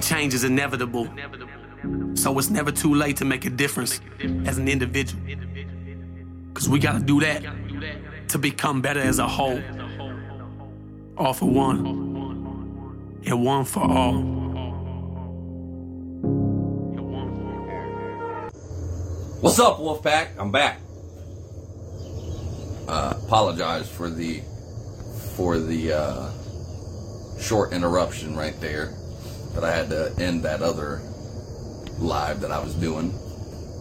change is inevitable. So it's never too late to make a difference as an individual. Cause we gotta do that to become better as a whole. All for one, and one for all. What's up, Wolfpack? I'm back. Uh, apologize for the for the uh, short interruption right there, but I had to end that other live that I was doing.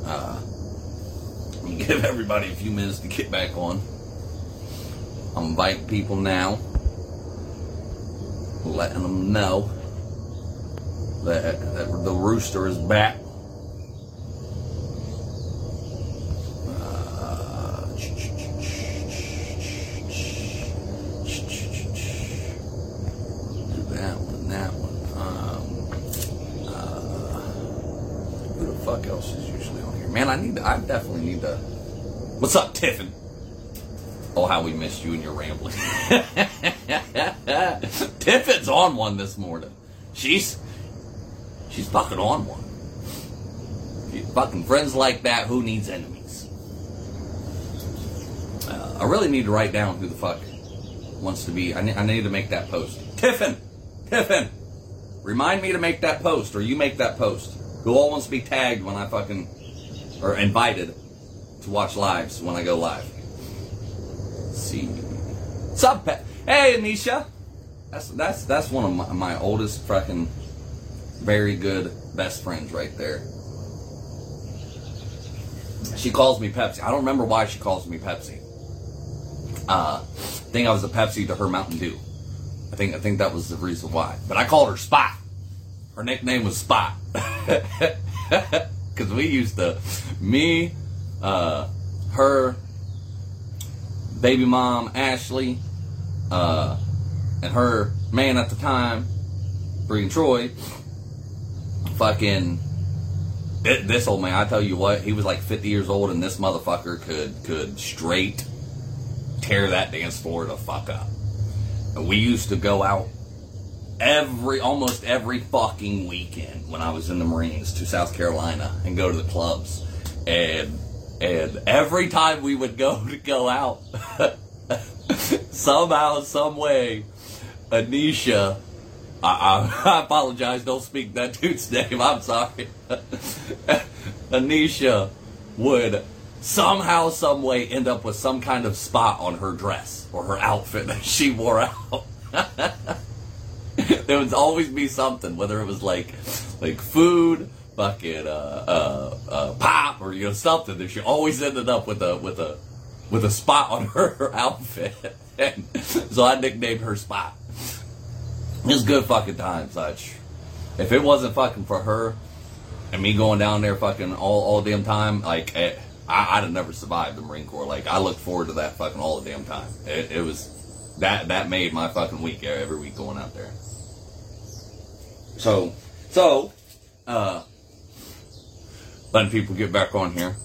Uh, give everybody a few minutes to get back on. I'm inviting people now, letting them know that, that the rooster is back. Do that one, that one. Um, uh, who the fuck else is usually on here? Man, I need to, I definitely need to. What's up, Tiffin? Oh, how we missed you and your rambling. Tiffin's on one this morning. She's, she's fucking on one. Fucking friends like that, who needs enemies? Uh, I really need to write down who the fuck wants to be. I need, I need to make that post. Tiffin! Tiffin! Remind me to make that post, or you make that post. Who all wants to be tagged when I fucking. or invited to watch lives when I go live? Let's see. What's up, Pat? Hey, Anisha! That's, that's, that's one of my, my oldest fucking very good best friends right there. She calls me Pepsi. I don't remember why she calls me Pepsi. Uh, I think I was a Pepsi to her Mountain Dew. I think I think that was the reason why. But I called her Spot. Her nickname was Spot. Because we used to, me, uh, her, baby mom Ashley, uh, and her man at the time, Brian Troy, fucking thi- this old man, I tell you what, he was like 50 years old, and this motherfucker could could straight tear that dance floor the fuck up. And we used to go out every, almost every fucking weekend when I was in the Marines to South Carolina and go to the clubs, and and every time we would go to go out, somehow, some way, Anisha. I, I, I apologize. Don't speak that dude's name. I'm sorry. Anisha would somehow, some way end up with some kind of spot on her dress or her outfit that she wore out. there would always be something, whether it was like like food, fucking uh, uh, uh, pop, or you know something. That she always ended up with a with a with a spot on her outfit, and so I nicknamed her Spot. It was good fucking time, such. If it wasn't fucking for her and me going down there fucking all all damn time, like eh, I, I'd have never survived the Marine Corps. Like I look forward to that fucking all the damn time. It, it was that that made my fucking week every week going out there. So so uh letting people get back on here.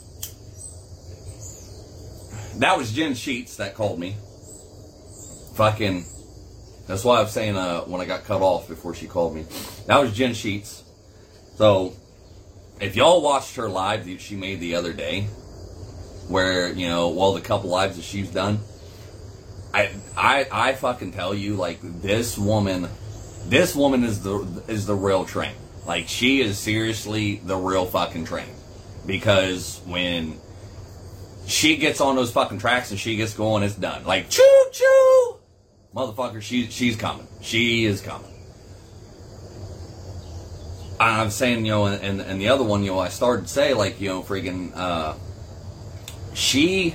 That was Jen Sheets that called me. Fucking that's why I was saying uh, when I got cut off before she called me. That was Jen Sheets. So, if y'all watched her live that she made the other day, where you know, well, the couple lives that she's done, I, I, I fucking tell you, like this woman, this woman is the is the real train. Like she is seriously the real fucking train, because when she gets on those fucking tracks and she gets going, it's done. Like choo choo motherfucker, she, she's coming. She is coming. I'm saying, you know, and, and, the other one, you know, I started to say, like, you know, freaking, uh, she,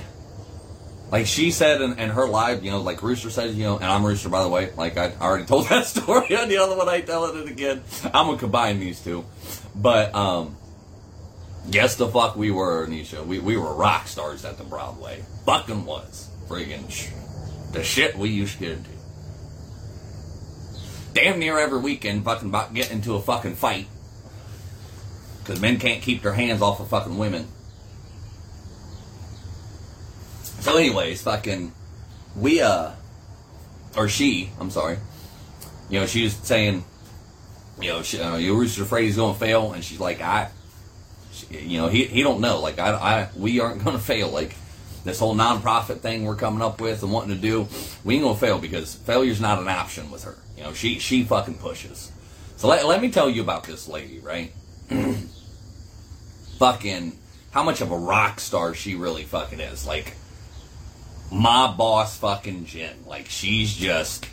like she said in, in her live, you know, like Rooster said, you know, and I'm Rooster, by the way, like I already told that story on the other one, I telling it again. I'm gonna combine these two. But, um, yes, the fuck we were, Nisha. We, we were rock stars at the Broadway. Fucking was. Friggin' sh- the shit we used to get into. Damn near every weekend, fucking about getting into a fucking fight. Because men can't keep their hands off of fucking women. So, anyways, fucking, we, uh, or she, I'm sorry, you know, she was saying, you know, she, uh, you were just afraid he's going to fail, and she's like, I, she, you know, he he don't know. Like I, I we aren't going to fail. Like this whole nonprofit thing we're coming up with and wanting to do, we ain't gonna fail because failure's not an option with her. You know, she she fucking pushes. So let, let me tell you about this lady, right? fucking how much of a rock star she really fucking is. Like my boss fucking Jen. Like she's just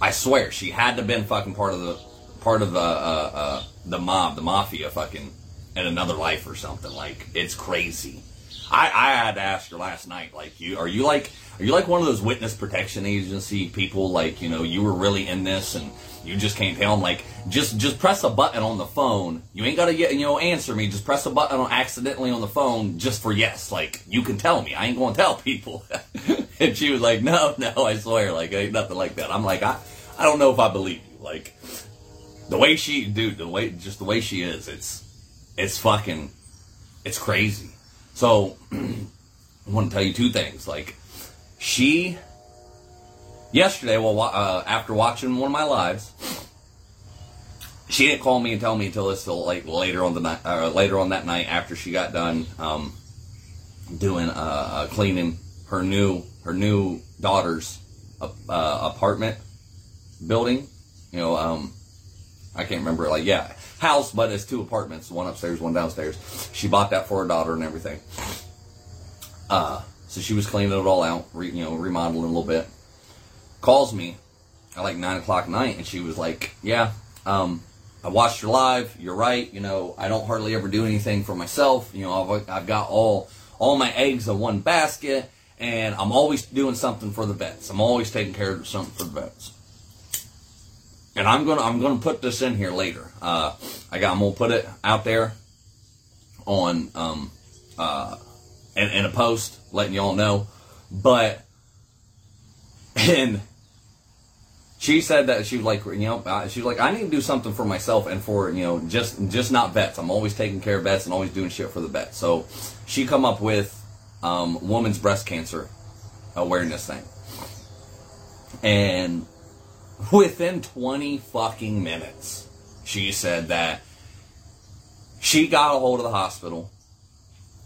I swear she had to been fucking part of the part of the uh, uh, the mob, the mafia fucking in another life or something. Like it's crazy. I, I had to ask her last night, like you are you like are you like one of those witness protection agency people like, you know, you were really in this and you just can't tell them like just just press a button on the phone. You ain't gotta get you know answer me. Just press a button on accidentally on the phone just for yes. Like you can tell me. I ain't gonna tell people. and she was like, no, no, I swear, like ain't nothing like that. I'm like, I I don't know if I believe you. Like the way she, dude, the way just the way she is, it's it's fucking it's crazy. So I want to tell you two things. Like she yesterday, well, uh, after watching one of my lives, she didn't call me and tell me until it's still like later on the night, uh, later on that night after she got done um, doing uh, uh cleaning her new her new daughter's uh, apartment building. You know, um, I can't remember. Like, yeah, house, but it's two apartments, one upstairs, one downstairs. She bought that for her daughter and everything. Uh, so she was cleaning it all out, re, you know, remodeling a little bit calls me at like nine o'clock at night, and she was like, "Yeah, um, I watched your live. You're right. You know, I don't hardly ever do anything for myself. You know, I've, I've got all all my eggs in one basket, and I'm always doing something for the vets. I'm always taking care of something for the vets." And I'm gonna I'm gonna put this in here later. Uh, I got I'm gonna put it out there on um, uh, in, in a post letting y'all know. But and she said that she was like, you know, she was like, I need to do something for myself and for you know, just just not vets. I'm always taking care of vets and always doing shit for the vets. So she come up with um, woman's breast cancer awareness thing, and within 20 fucking minutes, she said that she got a hold of the hospital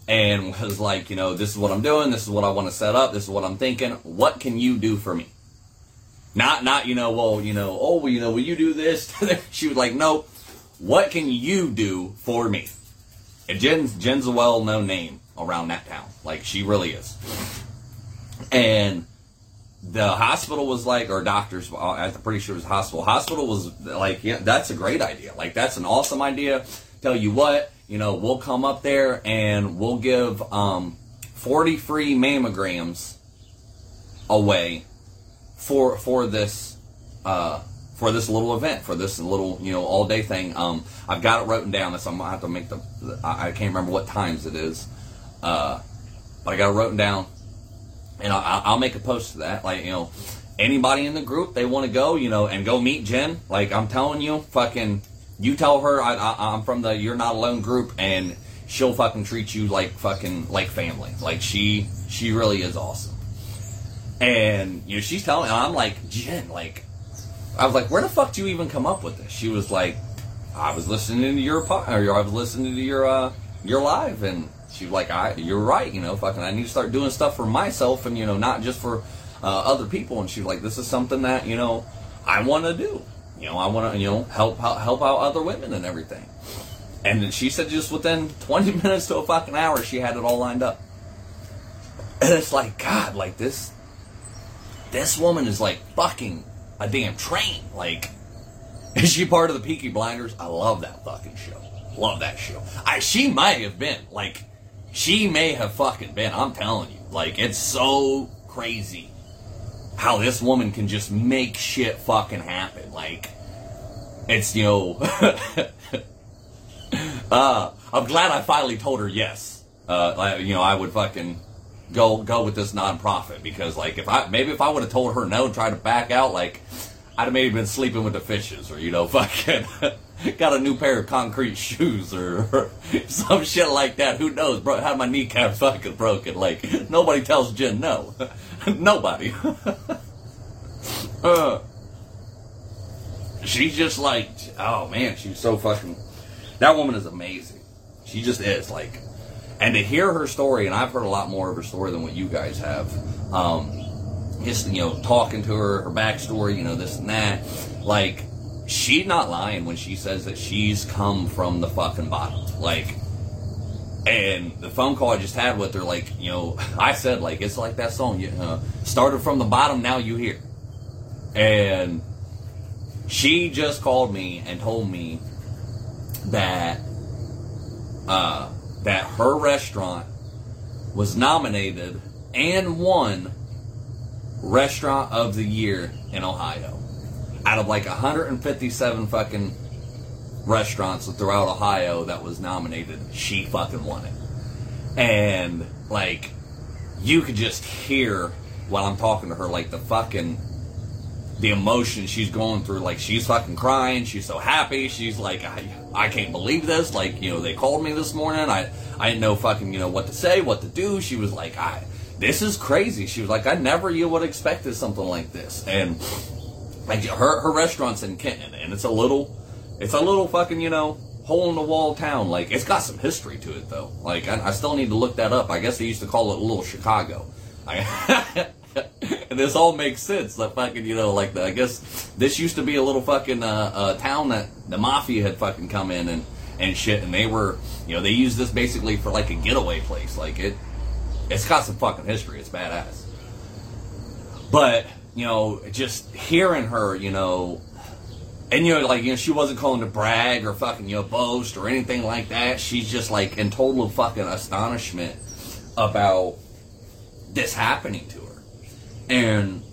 and was like, you know, this is what I'm doing, this is what I want to set up, this is what I'm thinking. What can you do for me? Not, not, you know, well, you know, oh, well, you know, will you do this? she was like, no, what can you do for me? And Jen's, Jen's a well-known name around that town. Like, she really is. And the hospital was like, or doctors, I'm pretty sure it was hospital. Hospital was like, yeah, that's a great idea. Like, that's an awesome idea. Tell you what, you know, we'll come up there and we'll give um, 40 free mammograms away for for this uh, for this little event, for this little you know all day thing. Um, I've got it written down. So I'm gonna have to make the. I, I can't remember what times it is, uh, but I got it written down, and I'll, I'll make a post to that. Like you know, anybody in the group they want to go, you know, and go meet Jen. Like I'm telling you, fucking you tell her I, I, I'm from the You're Not Alone group, and she'll fucking treat you like fucking like family. Like she she really is awesome. And you know she's telling, and I'm like Jen, like I was like, where the fuck do you even come up with this? She was like, I was listening to your or I was listening to your uh your live, and she was like, I you're right, you know, fucking I need to start doing stuff for myself, and you know not just for uh, other people. And she's like, this is something that you know I want to do. You know, I want to, you know, help out, help out other women and everything. And then she said just within 20 minutes to a fucking hour, she had it all lined up. And it's like, God, like this, this woman is like fucking a damn train. Like, is she part of the Peaky Blinders? I love that fucking show. Love that show. I, she might have been. Like, she may have fucking been. I'm telling you. Like, it's so crazy how this woman can just make shit fucking happen. Like, it's, you know, uh, I'm glad I finally told her yes. Uh, you know, I would fucking go, go with this nonprofit because, like, if I, maybe if I would have told her no and tried to back out, like, I'd have maybe been sleeping with the fishes or, you know, fucking got a new pair of concrete shoes or, or, some shit like that. Who knows, bro? Had my kneecap fucking broken. Like, nobody tells Jen no. nobody. uh. she's just like, oh man, she's so fucking. That woman is amazing. She just is like, and to hear her story, and I've heard a lot more of her story than what you guys have. Um, just you know, talking to her, her backstory, you know, this and that. Like, she's not lying when she says that she's come from the fucking bottom. Like, and the phone call I just had with her, like, you know, I said, like, it's like that song, you uh, started from the bottom, now you here. And she just called me and told me that uh, that her restaurant was nominated and won Restaurant of the Year in Ohio. Out of like 157 fucking restaurants throughout Ohio that was nominated, she fucking won it. And like, you could just hear while I'm talking to her, like the fucking the emotion she's going through. Like she's fucking crying. She's so happy. She's like, I, I can't believe this. Like, you know, they called me this morning. I, I didn't know fucking, you know, what to say, what to do. She was like, I, this is crazy. She was like, I never you would have expected something like this. And like her, her restaurant's in Kenton and it's a little, it's a little fucking, you know, hole in the wall town. Like it's got some history to it though. Like I, I still need to look that up. I guess they used to call it Little Chicago. I, and this all makes sense. That fucking, you know, like the, I guess this used to be a little fucking uh, uh, town that the mafia had fucking come in and and shit, and they were, you know, they used this basically for like a getaway place. Like it, it's got some fucking history. It's badass. But you know, just hearing her, you know, and you know, like you know, she wasn't calling to brag or fucking you know boast or anything like that. She's just like in total fucking astonishment about this happening to and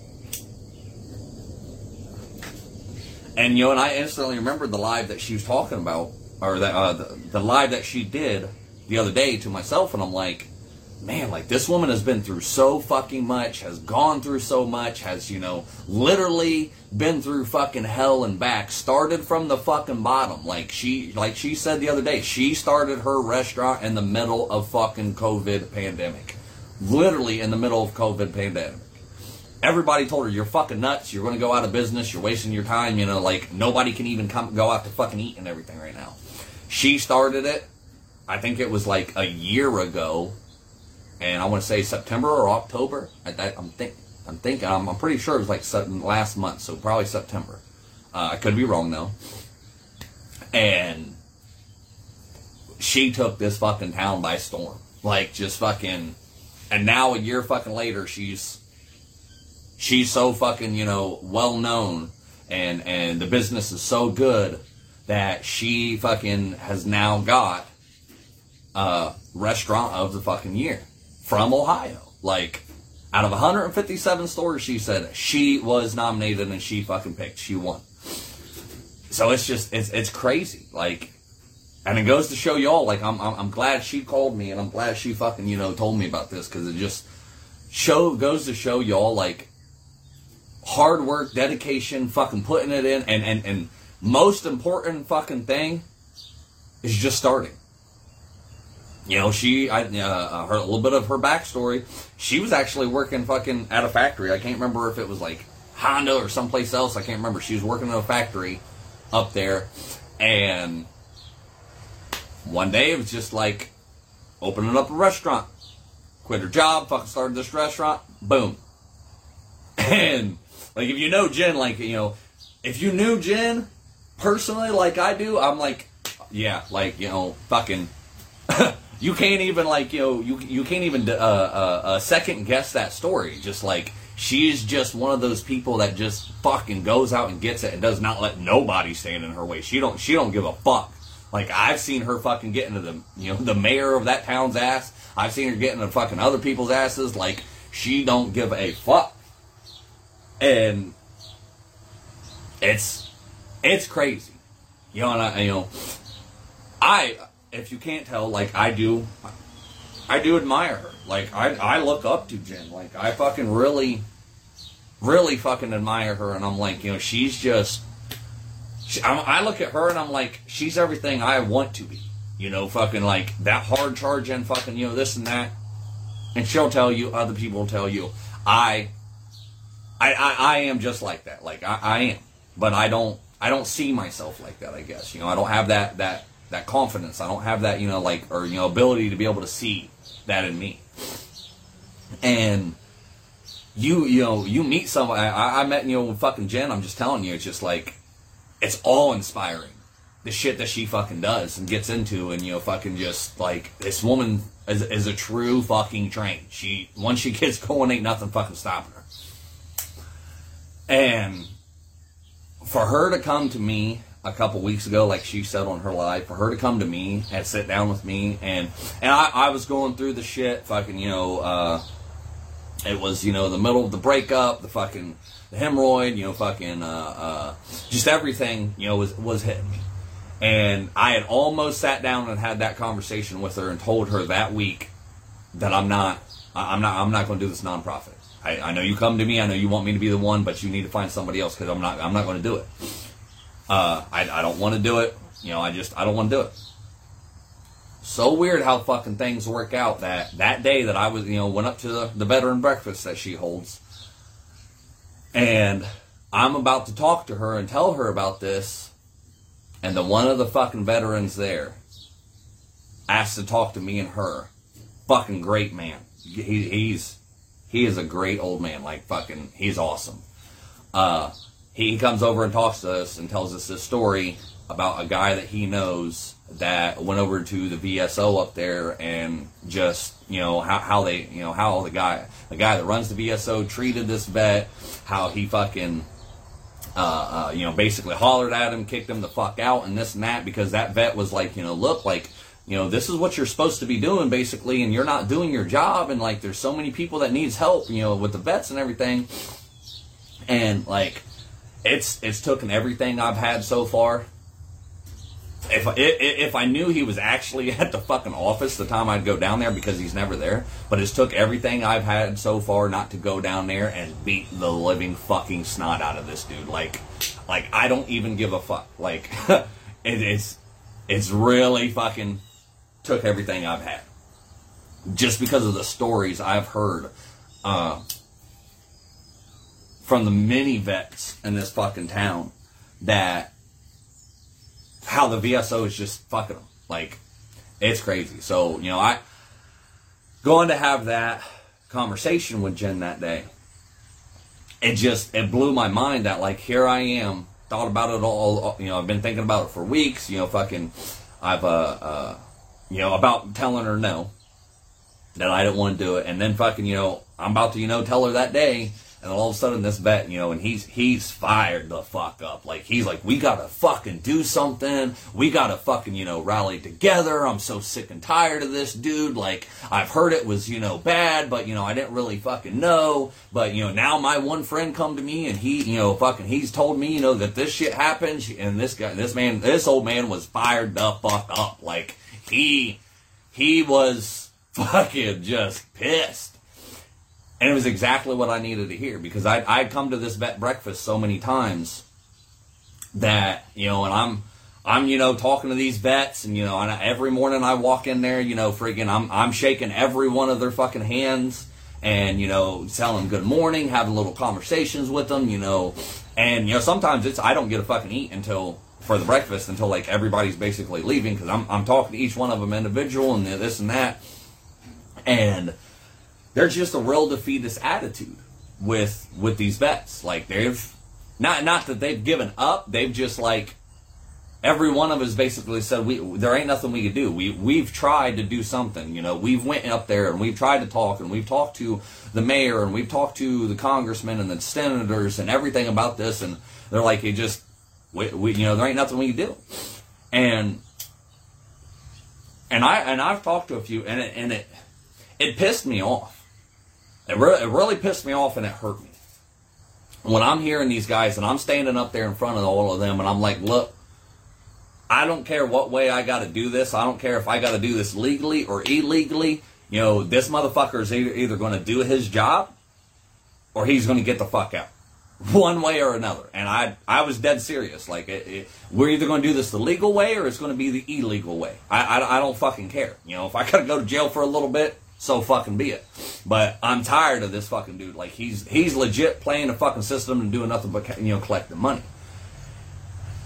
and you know, and I instantly remembered the live that she was talking about, or that uh, the, the live that she did the other day to myself, and I'm like, man, like this woman has been through so fucking much, has gone through so much, has, you know, literally been through fucking hell and back, started from the fucking bottom. Like she like she said the other day, she started her restaurant in the middle of fucking COVID pandemic. Literally in the middle of COVID pandemic everybody told her you're fucking nuts. You're going to go out of business. You're wasting your time. You know, like nobody can even come go out to fucking eat and everything right now. She started it. I think it was like a year ago, and I want to say September or October. I, am think I'm thinking I'm, I'm, pretty sure it was like last month, so probably September. Uh, I could be wrong though. And she took this fucking town by storm, like just fucking. And now a year fucking later, she's she's so fucking you know well known and and the business is so good that she fucking has now got a restaurant of the fucking year from Ohio. Like out of 157 stores, she said she was nominated and she fucking picked. She won. So it's just it's it's crazy. Like, and it goes to show y'all. Like I'm I'm, I'm glad she called me and I'm glad she fucking you know told me about this because it just show goes to show y'all like hard work, dedication, fucking putting it in, and and and most important fucking thing is just starting. You know, she, I, uh, heard a little bit of her backstory. She was actually working fucking at a factory. I can't remember if it was like Honda or someplace else. I can't remember. She was working in a factory up there, and one day it was just like opening up a restaurant. Quit her job, fucking started this restaurant. Boom. And like if you know Jen, like you know, if you knew Jen personally, like I do, I'm like, yeah, like you know, fucking. you can't even like you know you you can't even uh, uh, uh, second guess that story. Just like she's just one of those people that just fucking goes out and gets it and does not let nobody stand in her way. She don't she don't give a fuck. Like I've seen her fucking get into the you know the mayor of that town's ass. I've seen her get into fucking other people's asses. Like she don't give a fuck and it's it's crazy. You know, and I, you know, I if you can't tell, like I do, I do admire her. Like I I look up to Jen. Like I fucking really, really fucking admire her, and I'm like, you know, she's just. I look at her and I'm like, she's everything I want to be. You know, fucking like that hard charging, fucking, you know, this and that. And she'll tell you, other people will tell you, I I, I, I am just like that. Like I, I am, but I don't I don't see myself like that. I guess you know I don't have that that that confidence. I don't have that you know like or you know ability to be able to see that in me. And you you know you meet someone. I, I met you know fucking Jen. I'm just telling you, it's just like it's all inspiring. The shit that she fucking does and gets into, and you know, fucking just like this woman is, is a true fucking train. She once she gets going, ain't nothing fucking stopping her. And for her to come to me a couple weeks ago, like she said on her live, for her to come to me and sit down with me, and and I, I was going through the shit, fucking, you know, uh, it was you know the middle of the breakup, the fucking the hemorrhoid, you know, fucking, uh, uh, just everything, you know, was was hitting me, and I had almost sat down and had that conversation with her and told her that week that I'm not, I'm not, I'm not going to do this nonprofit. I, I know you come to me, I know you want me to be the one, but you need to find somebody else because I'm not, I'm not going to do it. Uh, I, I don't want to do it. You know, I just, I don't want to do it. So weird how fucking things work out that that day that I was, you know, went up to the, the veteran breakfast that she holds. And I'm about to talk to her and tell her about this. And the one of the fucking veterans there asked to talk to me and her. Fucking great man. He, he's, he is a great old man. Like fucking, he's awesome. Uh, he comes over and talks to us and tells us this story about a guy that he knows that went over to the VSO up there and just you know how, how they you know how the guy the guy that runs the VSO treated this vet, how he fucking uh, uh, you know basically hollered at him, kicked him the fuck out, and this and that because that vet was like you know look like you know this is what you're supposed to be doing basically, and you're not doing your job, and like there's so many people that needs help you know with the vets and everything, and like it's it's taken everything I've had so far if if I knew he was actually at the fucking office the time I'd go down there because he's never there, but it's took everything I've had so far not to go down there and beat the living fucking snot out of this dude. Like, like I don't even give a fuck. Like, it's it's really fucking took everything I've had just because of the stories I've heard uh, from the many vets in this fucking town that how the VSO is just fucking them. Like, it's crazy. So, you know, I going to have that conversation with Jen that day. It just it blew my mind that like here I am, thought about it all. You know, I've been thinking about it for weeks. You know, fucking, I've uh, uh you know, about telling her no that I didn't want to do it, and then fucking, you know, I'm about to you know tell her that day and all of a sudden this vet, you know, and he's he's fired the fuck up. Like he's like, we gotta fucking do something. We gotta fucking, you know, rally together. I'm so sick and tired of this dude. Like I've heard it was, you know, bad, but you know, I didn't really fucking know. But you know, now my one friend come to me and he, you know, fucking he's told me, you know, that this shit happened and this guy this man this old man was fired the fuck up. Like he he was fucking just pissed. And it was exactly what I needed to hear because I'd, I'd come to this vet breakfast so many times that, you know, and I'm, I'm, you know, talking to these vets and, you know, and every morning I walk in there, you know, freaking, I'm, I'm shaking every one of their fucking hands and, you know, telling them good morning, having little conversations with them, you know, and, you know, sometimes it's, I don't get a fucking eat until, for the breakfast until like everybody's basically leaving because I'm, I'm talking to each one of them individual and this and that. And, there's just a real defeatist attitude with with these vets. Like they've not not that they've given up. They've just like every one of us basically said we there ain't nothing we could do. We we've tried to do something. You know, we've went up there and we've tried to talk and we've talked to the mayor and we've talked to the congressmen and the senators and everything about this and they're like it just we, we you know there ain't nothing we can do. And and I and I've talked to a few and it, and it it pissed me off it, re- it really pissed me off and it hurt me. When I'm hearing these guys and I'm standing up there in front of all of them and I'm like, look, I don't care what way I got to do this. I don't care if I got to do this legally or illegally. You know, this motherfucker is either, either going to do his job or he's going to get the fuck out. One way or another. And I I was dead serious. Like, it, it, we're either going to do this the legal way or it's going to be the illegal way. I, I, I don't fucking care. You know, if I got to go to jail for a little bit, so fucking be it. But I'm tired of this fucking dude. Like he's he's legit playing the fucking system and doing nothing but you know collecting money.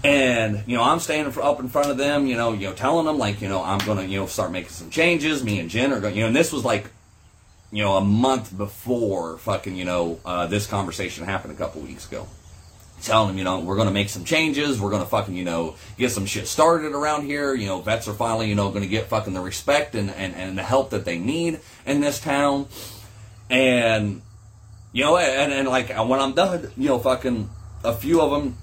And you know, I'm standing for, up in front of them, you know, you know, telling them like, you know, I'm gonna, you know, start making some changes. Me and Jen are going, you know, and this was like, you know, a month before fucking, you know, uh, this conversation happened a couple weeks ago. Telling them, you know, we're gonna make some changes. We're gonna fucking, you know, get some shit started around here. You know, vets are finally, you know, gonna get fucking the respect and and, and the help that they need in this town. And you know, and, and like when I'm done, you know, fucking a few of them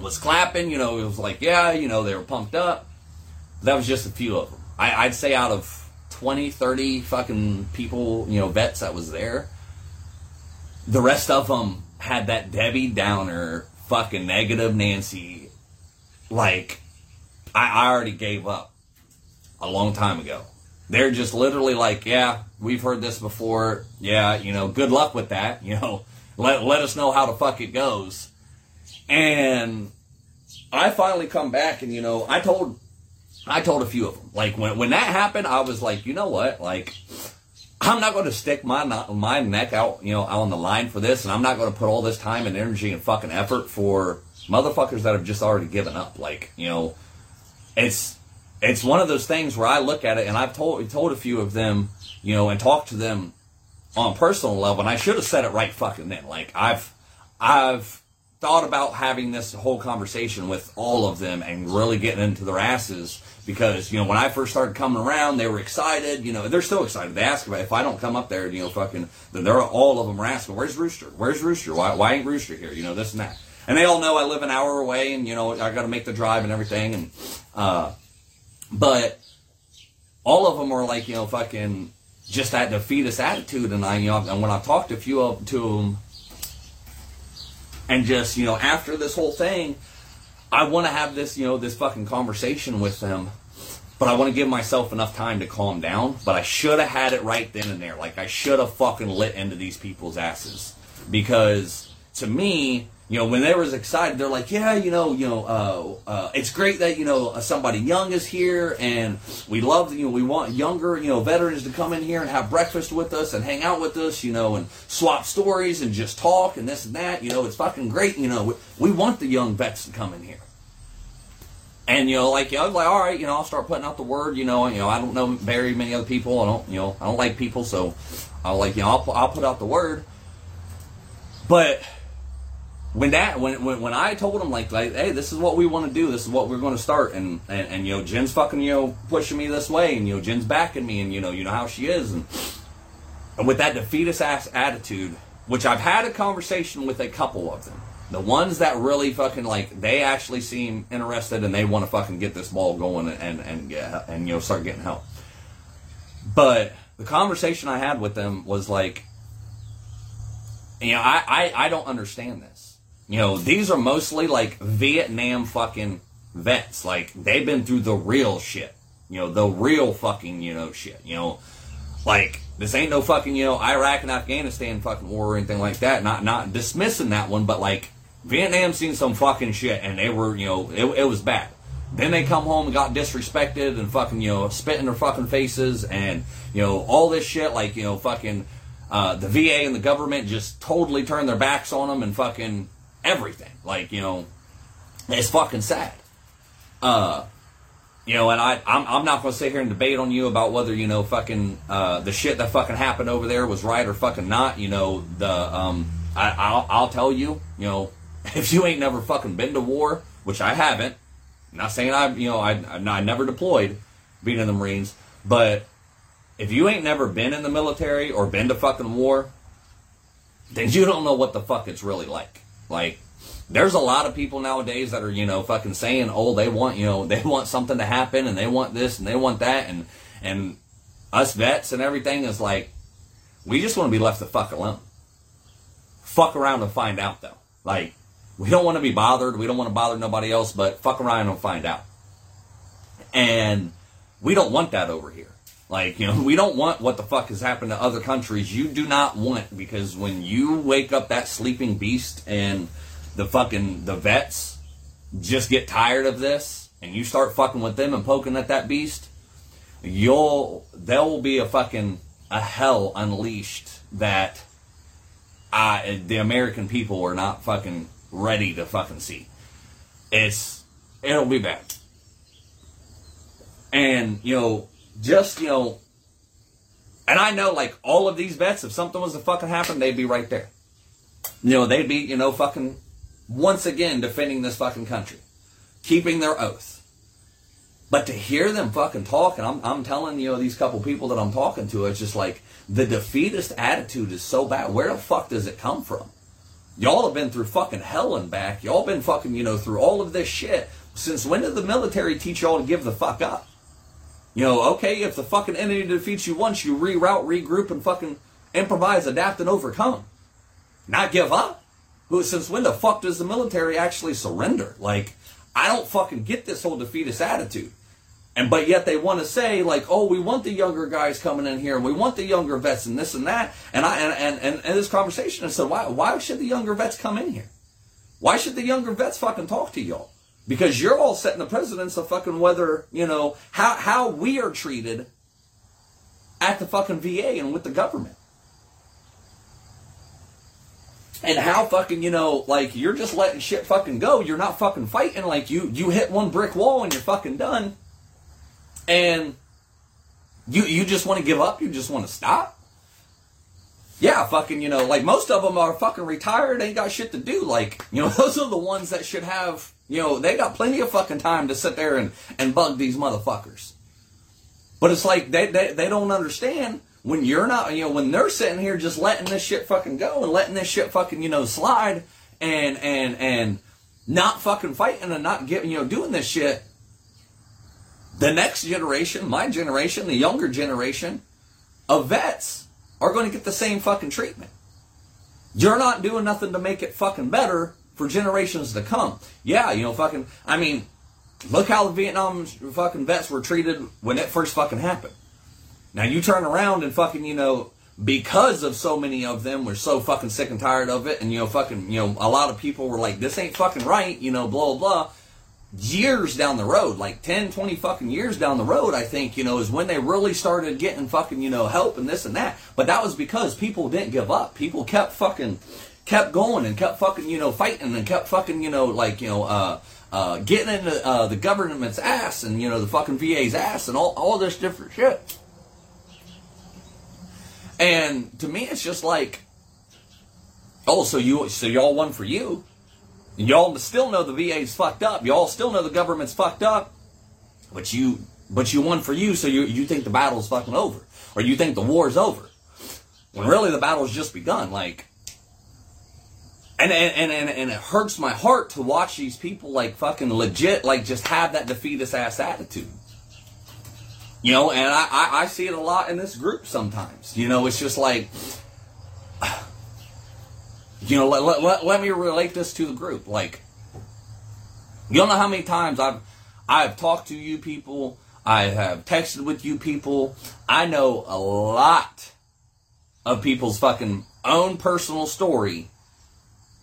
was clapping. You know, it was like, yeah, you know, they were pumped up. That was just a few of them. I, I'd say out of 20, 30 fucking people, you know, vets that was there, the rest of them had that Debbie Downer, fucking negative Nancy. Like, I, I already gave up a long time ago. They're just literally like, yeah, we've heard this before. Yeah, you know, good luck with that. You know, let, let us know how the fuck it goes. And I finally come back and, you know, I told, I told a few of them, like when, when that happened, I was like, you know what? Like, I'm not going to stick my, my neck out, you know, out on the line for this. And I'm not going to put all this time and energy and fucking effort for motherfuckers that have just already given up. Like, you know, it's, it's one of those things where I look at it and I've told, told a few of them, you know, and talked to them on a personal level. And I should have said it right fucking then. Like I've, I've, thought about having this whole conversation with all of them and really getting into their asses because you know when I first started coming around, they were excited. You know, they're still excited. They ask about if I don't come up there, you know, fucking. then They're all of them are asking, "Where's Rooster? Where's Rooster? Why, why ain't Rooster here? You know, this and that." And they all know I live an hour away, and you know I got to make the drive and everything. And uh, but all of them are like, you know, fucking just that defeatist attitude. And I, you know, and when I talked to a few of to them and just you know after this whole thing i want to have this you know this fucking conversation with them but i want to give myself enough time to calm down but i should have had it right then and there. Like i should have fucking lit into these people's asses. Because to me you know, when they was excited, they're like, yeah, you know, you know, uh, uh, it's great that you know somebody young is here, and we love, you know, we want younger, you know, veterans to come in here and have breakfast with us and hang out with us, you know, and swap stories and just talk and this and that. You know, it's fucking great. You know, we, we want the young vets to come in here. And you know, like you know, I was like, all right, you know, I'll start putting out the word. You know, you know, I don't know very many other people. I don't, you know, I don't like people, so I'll like, you know, I'll, I'll put out the word. But when that when, when when I told him like like hey this is what we want to do this is what we're going to start and, and and you know Jen's fucking you know pushing me this way and you know Jen's backing me and you know you know how she is and, and with that defeatist ass attitude which I've had a conversation with a couple of them the ones that really fucking like they actually seem interested and they want to fucking get this ball going and and get, and you know start getting help. But the conversation I had with them was like you know I I, I don't understand this you know, these are mostly like Vietnam fucking vets. Like they've been through the real shit. You know, the real fucking, you know, shit. You know, like this ain't no fucking, you know, Iraq and Afghanistan fucking war or anything like that. Not not dismissing that one, but like Vietnam seen some fucking shit and they were, you know, it, it was bad. Then they come home and got disrespected and fucking, you know, spit in their fucking faces and, you know, all this shit, like, you know, fucking, uh, the VA and the government just totally turned their backs on them and fucking everything. Like, you know, it's fucking sad. Uh, you know, and I, I'm, I'm not going to sit here and debate on you about whether, you know, fucking, uh, the shit that fucking happened over there was right or fucking not. You know, the, um, I, I'll, I'll tell you, you know, if you ain't never fucking been to war, which I haven't, I'm not saying I, you know, I, I never deployed being in the Marines, but if you ain't never been in the military or been to fucking war, then you don't know what the fuck it's really like. Like, there's a lot of people nowadays that are, you know, fucking saying, oh, they want, you know, they want something to happen and they want this and they want that. And, and us vets and everything is like, we just want to be left the fuck alone. Fuck around and find out, though. Like, we don't want to be bothered. We don't want to bother nobody else, but fuck around and find out. And we don't want that over here. Like, you know, we don't want what the fuck has happened to other countries. You do not want because when you wake up that sleeping beast and the fucking the vets just get tired of this and you start fucking with them and poking at that beast, you'll there will be a fucking a hell unleashed that I the American people are not fucking ready to fucking see. It's it'll be bad. And, you know, just, you know, and I know, like, all of these vets, if something was to fucking happen, they'd be right there. You know, they'd be, you know, fucking, once again, defending this fucking country, keeping their oath. But to hear them fucking talk, and I'm, I'm telling you know, these couple people that I'm talking to, it's just like, the defeatist attitude is so bad. Where the fuck does it come from? Y'all have been through fucking hell and back. Y'all been fucking, you know, through all of this shit. Since when did the military teach y'all to give the fuck up? You know, okay, if the fucking enemy defeats you once, you reroute, regroup, and fucking improvise, adapt, and overcome. Not give up. Who since when the fuck does the military actually surrender? Like, I don't fucking get this whole defeatist attitude. And but yet they want to say like, oh, we want the younger guys coming in here, and we want the younger vets, and this and that. And I and and, and, this conversation, I said, why why should the younger vets come in here? Why should the younger vets fucking talk to y'all? Because you're all setting the precedence of fucking whether you know how how we are treated at the fucking VA and with the government. And how fucking, you know, like you're just letting shit fucking go. You're not fucking fighting. Like you you hit one brick wall and you're fucking done and you you just want to give up, you just want to stop. Yeah, fucking, you know, like most of them are fucking retired, ain't got shit to do. Like, you know, those are the ones that should have, you know, they got plenty of fucking time to sit there and, and bug these motherfuckers. But it's like they, they, they don't understand when you're not, you know, when they're sitting here just letting this shit fucking go and letting this shit fucking, you know, slide and, and, and not fucking fighting and not getting, you know, doing this shit the next generation, my generation, the younger generation of vets are going to get the same fucking treatment. You're not doing nothing to make it fucking better for generations to come. Yeah, you know, fucking, I mean, look how the Vietnam fucking vets were treated when it first fucking happened. Now you turn around and fucking, you know, because of so many of them were so fucking sick and tired of it, and you know, fucking, you know, a lot of people were like, this ain't fucking right, you know, blah, blah years down the road, like 10, 20 fucking years down the road, I think, you know, is when they really started getting fucking, you know, help and this and that. But that was because people didn't give up. People kept fucking, kept going and kept fucking, you know, fighting and kept fucking, you know, like, you know, uh, uh, getting into uh, the government's ass and, you know, the fucking VA's ass and all, all this different shit. And to me, it's just like, oh, so you, so y'all won for you. Y'all still know the VA's fucked up. Y'all still know the government's fucked up. But you but you won for you, so you you think the battle's fucking over. Or you think the war's over. When really the battle's just begun. Like and, and, and, and it hurts my heart to watch these people like fucking legit like just have that defeatist ass attitude. You know, and I, I, I see it a lot in this group sometimes. You know, it's just like you know, let, let, let, let me relate this to the group. Like, you don't know how many times I've I've talked to you people, I have texted with you people. I know a lot of people's fucking own personal story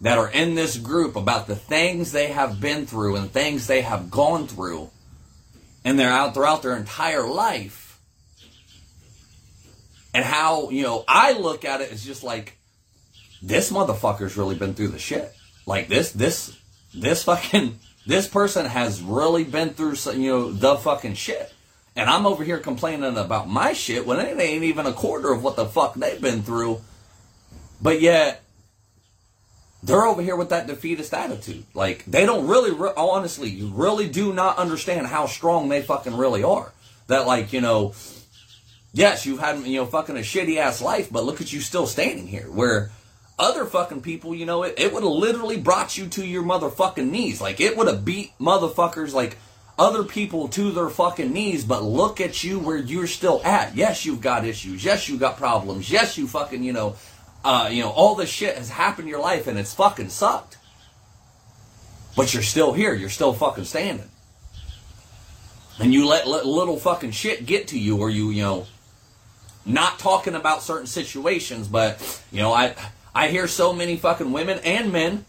that are in this group about the things they have been through and things they have gone through and they're out throughout their entire life. And how, you know, I look at it as just like this motherfucker's really been through the shit. Like this, this, this fucking, this person has really been through, you know, the fucking shit. And I'm over here complaining about my shit when it ain't even a quarter of what the fuck they've been through. But yet, they're over here with that defeatist attitude. Like, they don't really, re- oh, honestly, you really do not understand how strong they fucking really are. That, like, you know, yes, you've had, you know, fucking a shitty ass life, but look at you still standing here. Where other fucking people, you know, it, it would have literally brought you to your motherfucking knees. Like, it would have beat motherfuckers like other people to their fucking knees, but look at you where you're still at. Yes, you've got issues. Yes, you've got problems. Yes, you fucking, you know, uh, you know, all this shit has happened in your life and it's fucking sucked. But you're still here. You're still fucking standing. And you let, let little fucking shit get to you or you, you know, not talking about certain situations, but, you know, I, I hear so many fucking women and men,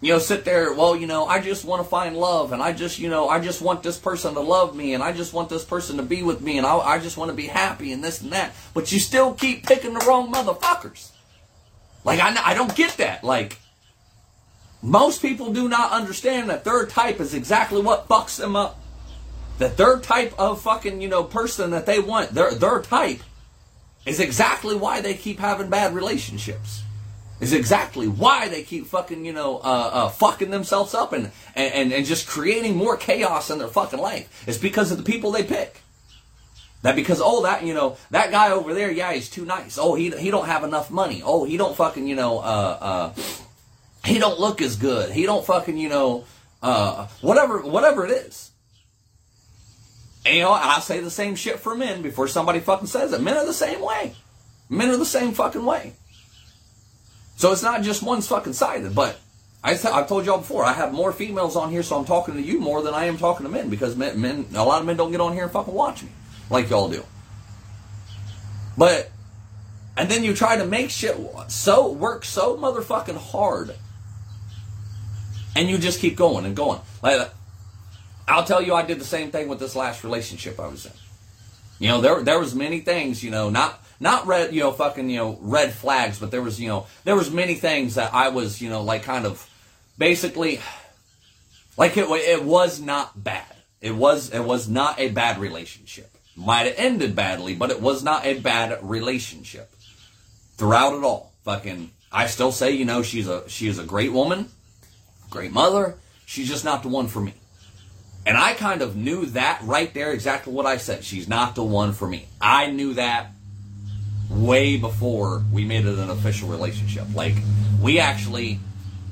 you know, sit there, well, you know, I just want to find love and I just, you know, I just want this person to love me and I just want this person to be with me and I, I just want to be happy and this and that. But you still keep picking the wrong motherfuckers. Like, I, I don't get that. Like, Most people do not understand that third type is exactly what fucks them up. That their type of fucking, you know, person that they want, their their type is exactly why they keep having bad relationships. Is exactly why they keep fucking, you know, uh, uh, fucking themselves up and, and, and just creating more chaos in their fucking life. It's because of the people they pick. That because oh that you know that guy over there yeah he's too nice oh he he don't have enough money oh he don't fucking you know uh uh he don't look as good he don't fucking you know uh whatever whatever it is and, you know, I say the same shit for men before somebody fucking says it. Men are the same way. Men are the same fucking way. So it's not just one fucking sided, but I have told y'all before, I have more females on here, so I'm talking to you more than I am talking to men because men, men, a lot of men don't get on here and fucking watch me like y'all do. But, and then you try to make shit so, work so motherfucking hard, and you just keep going and going. Like, I'll tell you, I did the same thing with this last relationship I was in. You know, there there was many things, you know, not not red, you know, fucking, you know, red flags, but there was, you know, there was many things that I was, you know, like kind of basically like it it was not bad. It was it was not a bad relationship. Might have ended badly, but it was not a bad relationship. Throughout it all. Fucking I still say, you know, she's a she is a great woman, great mother. She's just not the one for me. And I kind of knew that right there, exactly what I said. She's not the one for me. I knew that way before we made it an official relationship. Like, we actually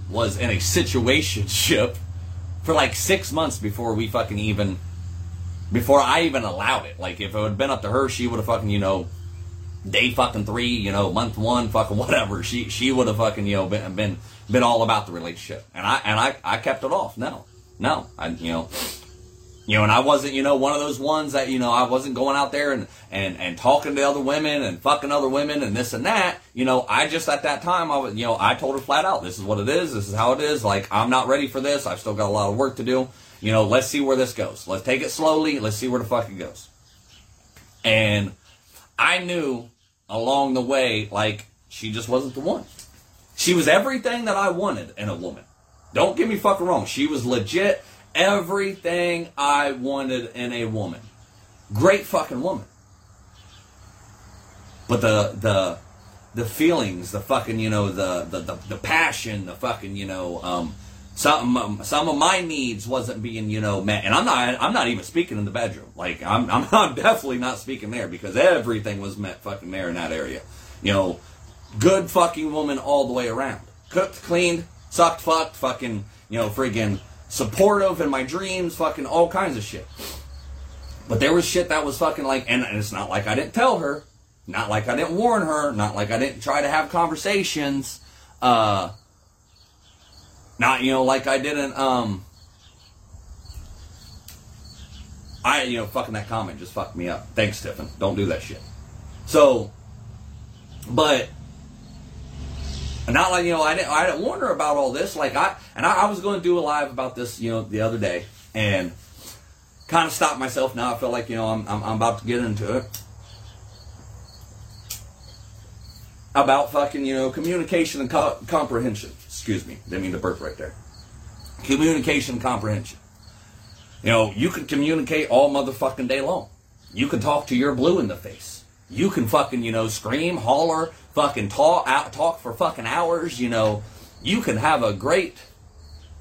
was in a situationship for like six months before we fucking even, before I even allowed it. Like, if it had been up to her, she would have fucking, you know, day fucking three, you know, month one, fucking whatever. She she would have fucking, you know, been been been all about the relationship. And I and I I kept it off. No, no, I you know you know, and I wasn't, you know, one of those ones that, you know, I wasn't going out there and, and, and talking to other women and fucking other women and this and that. You know, I just at that time, I was, you know, I told her flat out, this is what it is. This is how it is. Like, I'm not ready for this. I've still got a lot of work to do. You know, let's see where this goes. Let's take it slowly. Let's see where the fuck it goes. And I knew along the way, like, she just wasn't the one. She was everything that I wanted in a woman. Don't get me fucking wrong. She was legit everything I wanted in a woman. Great fucking woman. But the the the feelings, the fucking, you know, the the the, the passion, the fucking, you know, um, some some of my needs wasn't being, you know, met. And I'm not I'm not even speaking in the bedroom. Like I'm I'm, I'm definitely not speaking there because everything was met fucking there in that area. You know, good fucking woman all the way around. Cooked, cleaned, sucked, fucked, fucking, you know, friggin' supportive in my dreams, fucking all kinds of shit. But there was shit that was fucking like, and it's not like I didn't tell her, not like I didn't warn her, not like I didn't try to have conversations, uh, not, you know, like I didn't, um, I, you know, fucking that comment just fucked me up. Thanks, Stephen. Don't do that shit. So, but not like you know, I didn't I didn't warn her about all this. Like I and I, I was going to do a live about this, you know, the other day, and kind of stopped myself. Now I feel like you know I'm I'm, I'm about to get into it about fucking you know communication and co- comprehension. Excuse me, didn't mean to burp right there. Communication comprehension. You know, you can communicate all motherfucking day long. You can talk to your blue in the face. You can fucking, you know, scream, holler, fucking talk out talk for fucking hours, you know, you can have a great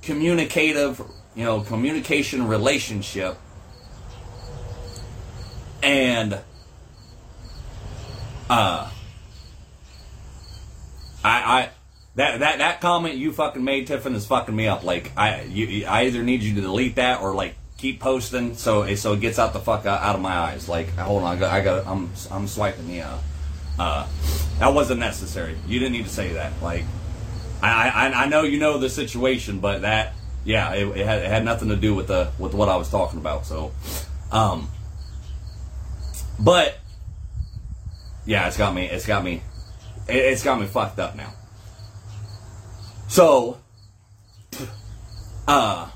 communicative, you know, communication relationship and uh I I that that that comment you fucking made Tiffin is fucking me up like I you I either need you to delete that or like keep posting so so it gets out the fuck out, out of my eyes like hold on I got I got I'm I'm swiping yeah uh that wasn't necessary. You didn't need to say that. Like, I, I, I know you know the situation, but that, yeah, it, it, had, it had nothing to do with the with what I was talking about. So, um, but yeah, it's got me. It's got me. It, it's got me fucked up now. So, uh,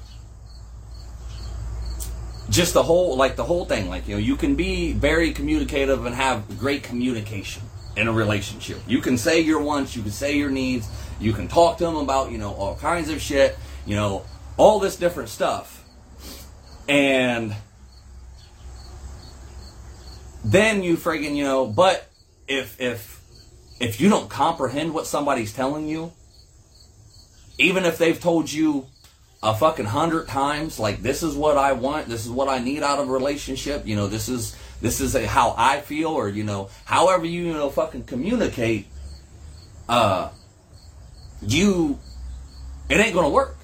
just the whole like the whole thing like you know you can be very communicative and have great communication in a relationship. You can say your wants, you can say your needs, you can talk to them about, you know, all kinds of shit, you know, all this different stuff. And then you friggin', you know, but if if if you don't comprehend what somebody's telling you, even if they've told you a fucking hundred times, like this is what I want, this is what I need out of a relationship, you know, this is this is a, how I feel, or you know, however you you know fucking communicate, uh, you, it ain't gonna work,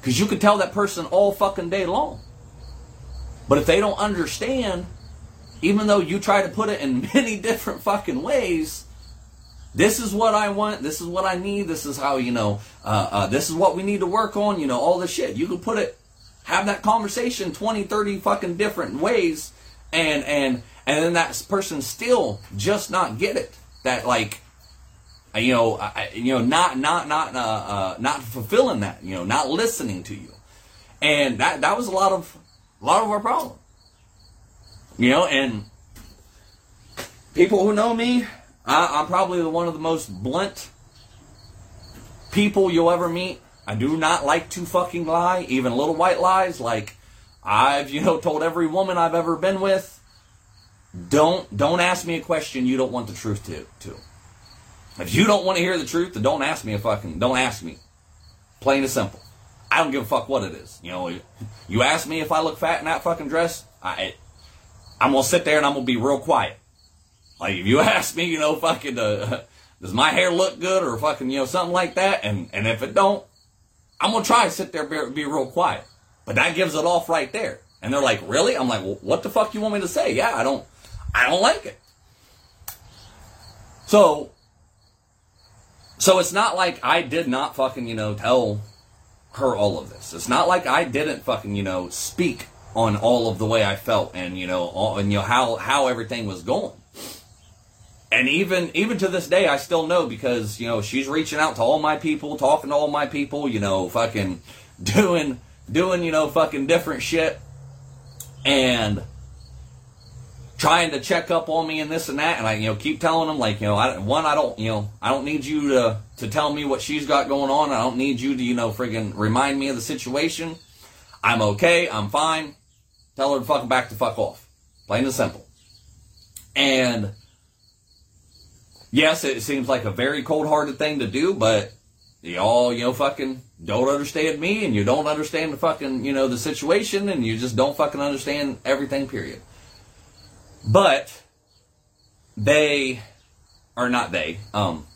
because you can tell that person all fucking day long, but if they don't understand even though you try to put it in many different fucking ways, this is what I want, this is what I need, this is how, you know, uh, uh, this is what we need to work on, you know, all this shit. You can put it, have that conversation 20, 30 fucking different ways, and, and, and then that person still just not get it. That, like, uh, you know, I, you know, not, not, not, uh, uh, not fulfilling that, you know, not listening to you. And that, that was a lot of, a lot of our problem. You know, and people who know me, I, am probably one of the most blunt people you'll ever meet. I do not like to fucking lie, even little white lies. Like I've, you know, told every woman I've ever been with, don't don't ask me a question you don't want the truth to. to. If you don't want to hear the truth, then don't ask me a fucking don't ask me. Plain and simple. I don't give a fuck what it is. You know, you ask me if I look fat in that fucking dress, I I'm gonna sit there and I'm gonna be real quiet. Like if you ask me, you know, fucking, uh, does my hair look good or fucking, you know, something like that, and and if it don't, I'm gonna try to sit there be, be real quiet. But that gives it off right there. And they're like, really? I'm like, well, what the fuck you want me to say? Yeah, I don't, I don't like it. So, so it's not like I did not fucking, you know, tell her all of this. It's not like I didn't fucking, you know, speak on all of the way I felt and you know all, and you know how how everything was going. And even even to this day, I still know because you know she's reaching out to all my people, talking to all my people, you know, fucking doing doing you know fucking different shit, and trying to check up on me and this and that. And I you know keep telling them like you know I, one I don't you know I don't need you to to tell me what she's got going on. I don't need you to you know friggin' remind me of the situation. I'm okay. I'm fine. Tell her to fucking back the fuck off. Plain and simple. And yes, it seems like a very cold hearted thing to do, but y'all, you know, fucking don't understand me and you don't understand the fucking, you know, the situation and you just don't fucking understand everything, period. But they are not they. Um,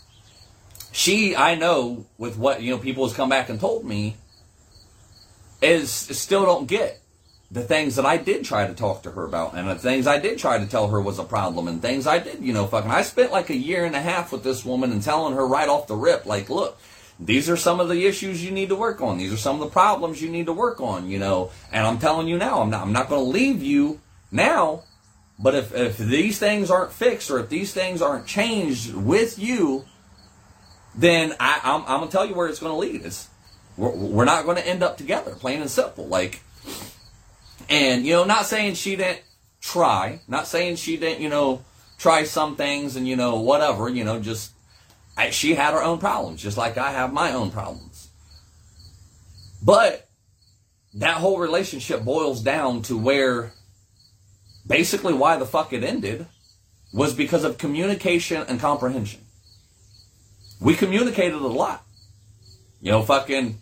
she, I know, with what, you know, people has come back and told me, is still don't get the things that I did try to talk to her about and the things I did try to tell her was a problem and things I did, you know, fucking I spent like a year and a half with this woman and telling her right off the rip, like, look, these are some of the issues you need to work on. These are some of the problems you need to work on, you know. And I'm telling you now, I'm not I'm not gonna leave you now, but if if these things aren't fixed or if these things aren't changed with you, then I, I'm, I'm gonna tell you where it's gonna lead us. We're, we're not gonna end up together, plain and simple. Like and, you know, not saying she didn't try, not saying she didn't, you know, try some things and, you know, whatever, you know, just, I, she had her own problems, just like I have my own problems. But that whole relationship boils down to where basically why the fuck it ended was because of communication and comprehension. We communicated a lot. You know, fucking,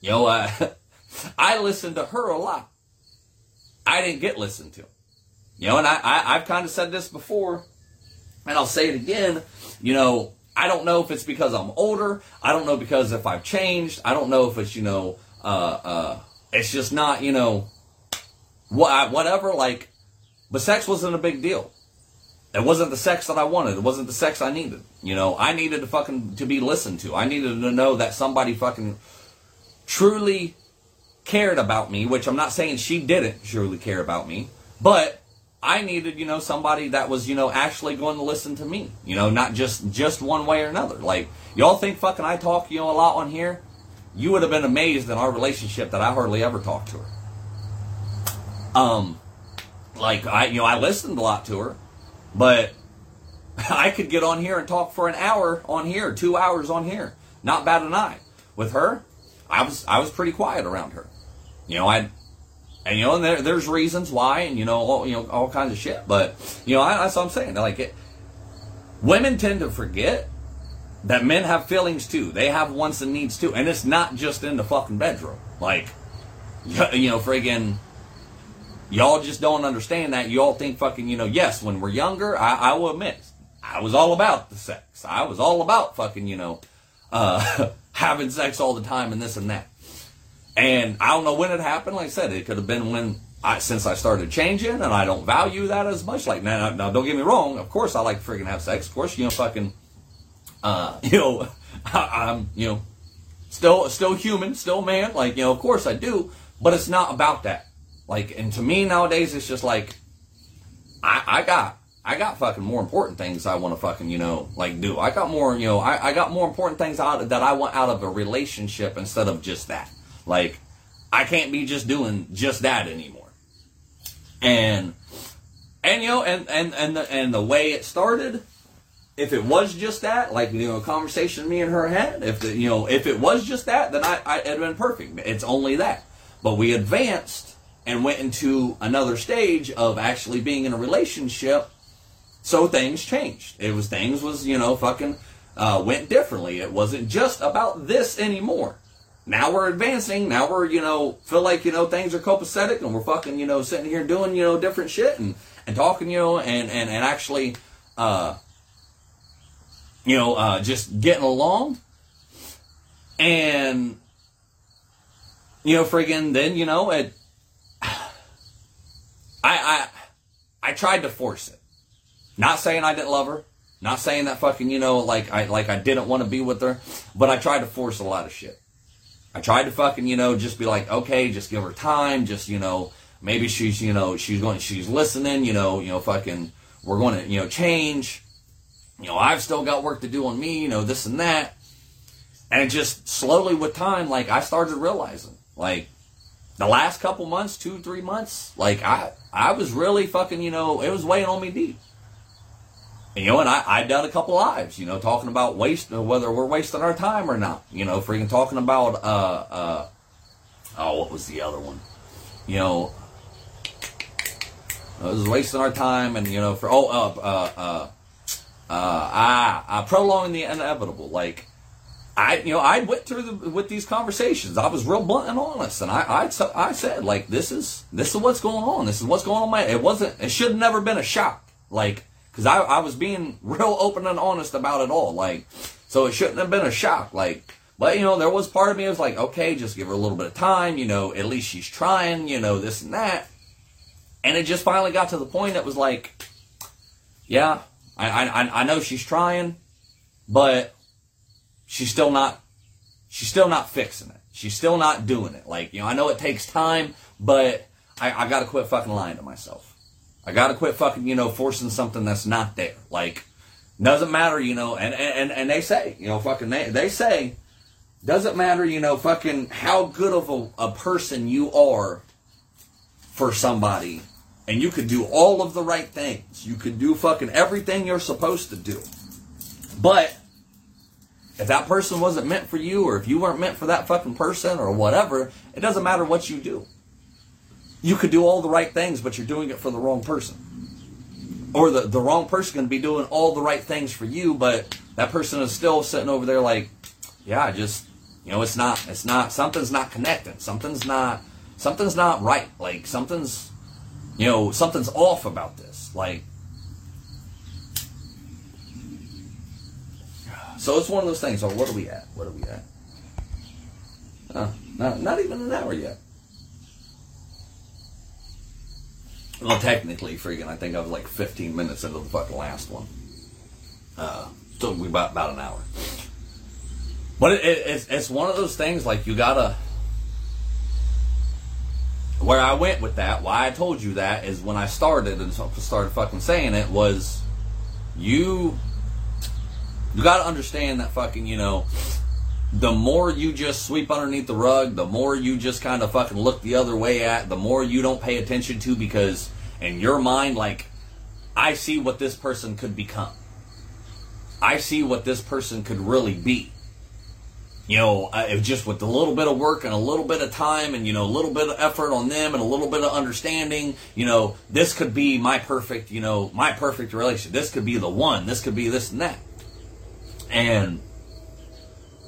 you know, uh, I listened to her a lot. I didn't get listened to. You know, and I, I I've kind of said this before, and I'll say it again. You know, I don't know if it's because I'm older. I don't know because if I've changed. I don't know if it's you know, uh, uh, it's just not you know, what whatever. Like, but sex wasn't a big deal. It wasn't the sex that I wanted. It wasn't the sex I needed. You know, I needed to fucking to be listened to. I needed to know that somebody fucking truly cared about me, which I'm not saying she didn't truly care about me, but I needed, you know, somebody that was, you know, actually going to listen to me, you know, not just just one way or another. Like y'all think fucking I talk, you know, a lot on here. You would have been amazed in our relationship that I hardly ever talked to her. Um, like I, you know, I listened a lot to her, but I could get on here and talk for an hour on here, two hours on here. Not bad an eye. With her, I was I was pretty quiet around her. You know, I and you know, and there, there's reasons why, and you know, all, you know, all kinds of shit. But you know, I, that's what I'm saying. Like, it, women tend to forget that men have feelings too. They have wants and needs too, and it's not just in the fucking bedroom. Like, you know, friggin', y'all just don't understand that. Y'all think fucking, you know, yes, when we're younger, I, I will admit, I was all about the sex. I was all about fucking, you know, uh, having sex all the time and this and that. And I don't know when it happened. Like I said, it could have been when I, since I started changing, and I don't value that as much. Like now, now don't get me wrong. Of course, I like freaking have sex. Of course, you know, fucking, uh, you know, I, I'm, you know, still, still human, still man. Like you know, of course I do, but it's not about that. Like, and to me nowadays, it's just like, I, I got I got fucking more important things I want to fucking, you know, like do. I got more, you know, I, I got more important things out that I want out of a relationship instead of just that. Like, I can't be just doing just that anymore. And, and you know, and, and, and the, and the way it started, if it was just that, like, you know, a conversation me and her had, if the, you know, if it was just that, then I, I, it'd been perfect. It's only that. But we advanced and went into another stage of actually being in a relationship so things changed. It was things was you know fucking uh, went differently. It wasn't just about this anymore. Now we're advancing. Now we're you know feel like you know things are copacetic and we're fucking you know sitting here doing you know different shit and and talking you know and and and actually uh you know uh just getting along and you know friggin' then you know it I I I tried to force it not saying I didn't love her. Not saying that fucking, you know, like I like I didn't want to be with her, but I tried to force a lot of shit. I tried to fucking, you know, just be like, okay, just give her time, just, you know, maybe she's, you know, she's going she's listening, you know, you know, fucking we're going to, you know, change. You know, I've still got work to do on me, you know, this and that. And just slowly with time, like I started realizing, like the last couple months, two, three months, like I I was really fucking, you know, it was weighing on me deep. You know, and I, I've done a couple lives, you know, talking about waste, whether we're wasting our time or not. You know, freaking talking about, uh, uh, oh, what was the other one? You know, it was wasting our time and, you know, for, oh, uh, uh, uh, uh, ah, uh, prolonging the inevitable. Like, I, you know, I went through the, with these conversations. I was real blunt and honest, and I, I, I said, like, this is, this is what's going on. This is what's going on. My, it wasn't, it should have never been a shock. Like, because I, I was being real open and honest about it all. Like, so it shouldn't have been a shock. Like, but you know, there was part of me that was like, okay, just give her a little bit of time. You know, at least she's trying. You know, this and that. And it just finally got to the point that was like, yeah, I I I know she's trying, but she's still not she's still not fixing it. She's still not doing it. Like, you know, I know it takes time, but I, I gotta quit fucking lying to myself. I gotta quit fucking, you know, forcing something that's not there. Like, doesn't matter, you know, and, and, and they say, you know, fucking, they, they say, doesn't matter, you know, fucking how good of a, a person you are for somebody. And you could do all of the right things. You could do fucking everything you're supposed to do. But if that person wasn't meant for you, or if you weren't meant for that fucking person, or whatever, it doesn't matter what you do you could do all the right things, but you're doing it for the wrong person. Or the, the wrong person can be doing all the right things for you, but that person is still sitting over there like, yeah, just you know, it's not it's not something's not connecting. Something's not something's not right. Like something's you know, something's off about this. Like So it's one of those things. So what are we at? What are we at? Uh, not, not even an hour yet. Well, technically, freaking, I think I was like 15 minutes into the fucking last one. Uh, took me about, about an hour. But it, it, it's, it's one of those things, like, you gotta. Where I went with that, why I told you that, is when I started and started fucking saying it, was you. You gotta understand that fucking, you know, the more you just sweep underneath the rug, the more you just kind of fucking look the other way at, the more you don't pay attention to because in your mind, like, I see what this person could become. I see what this person could really be. You know, uh, just with a little bit of work and a little bit of time and, you know, a little bit of effort on them and a little bit of understanding, you know, this could be my perfect, you know, my perfect relationship. This could be the one. This could be this and that. And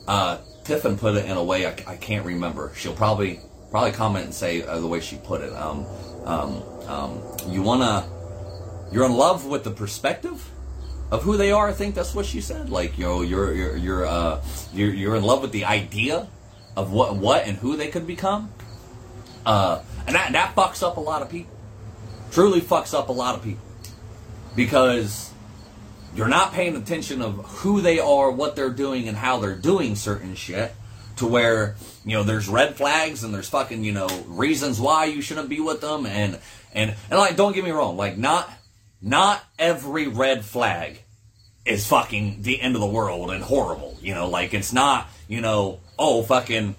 uh, Tiffin put it in a way I, I can't remember. She'll probably probably comment and say uh, the way she put it. Um, um, um, you wanna, you're in love with the perspective of who they are. I think that's what she said. Like you know, you're you're you're uh, you're, you're in love with the idea of what what and who they could become. Uh, and that that fucks up a lot of people. Truly fucks up a lot of people because you're not paying attention of who they are, what they're doing, and how they're doing certain shit. To where you know there's red flags and there's fucking you know reasons why you shouldn't be with them and and and like don't get me wrong like not not every red flag is fucking the end of the world and horrible. You know, like it's not, you know, oh fucking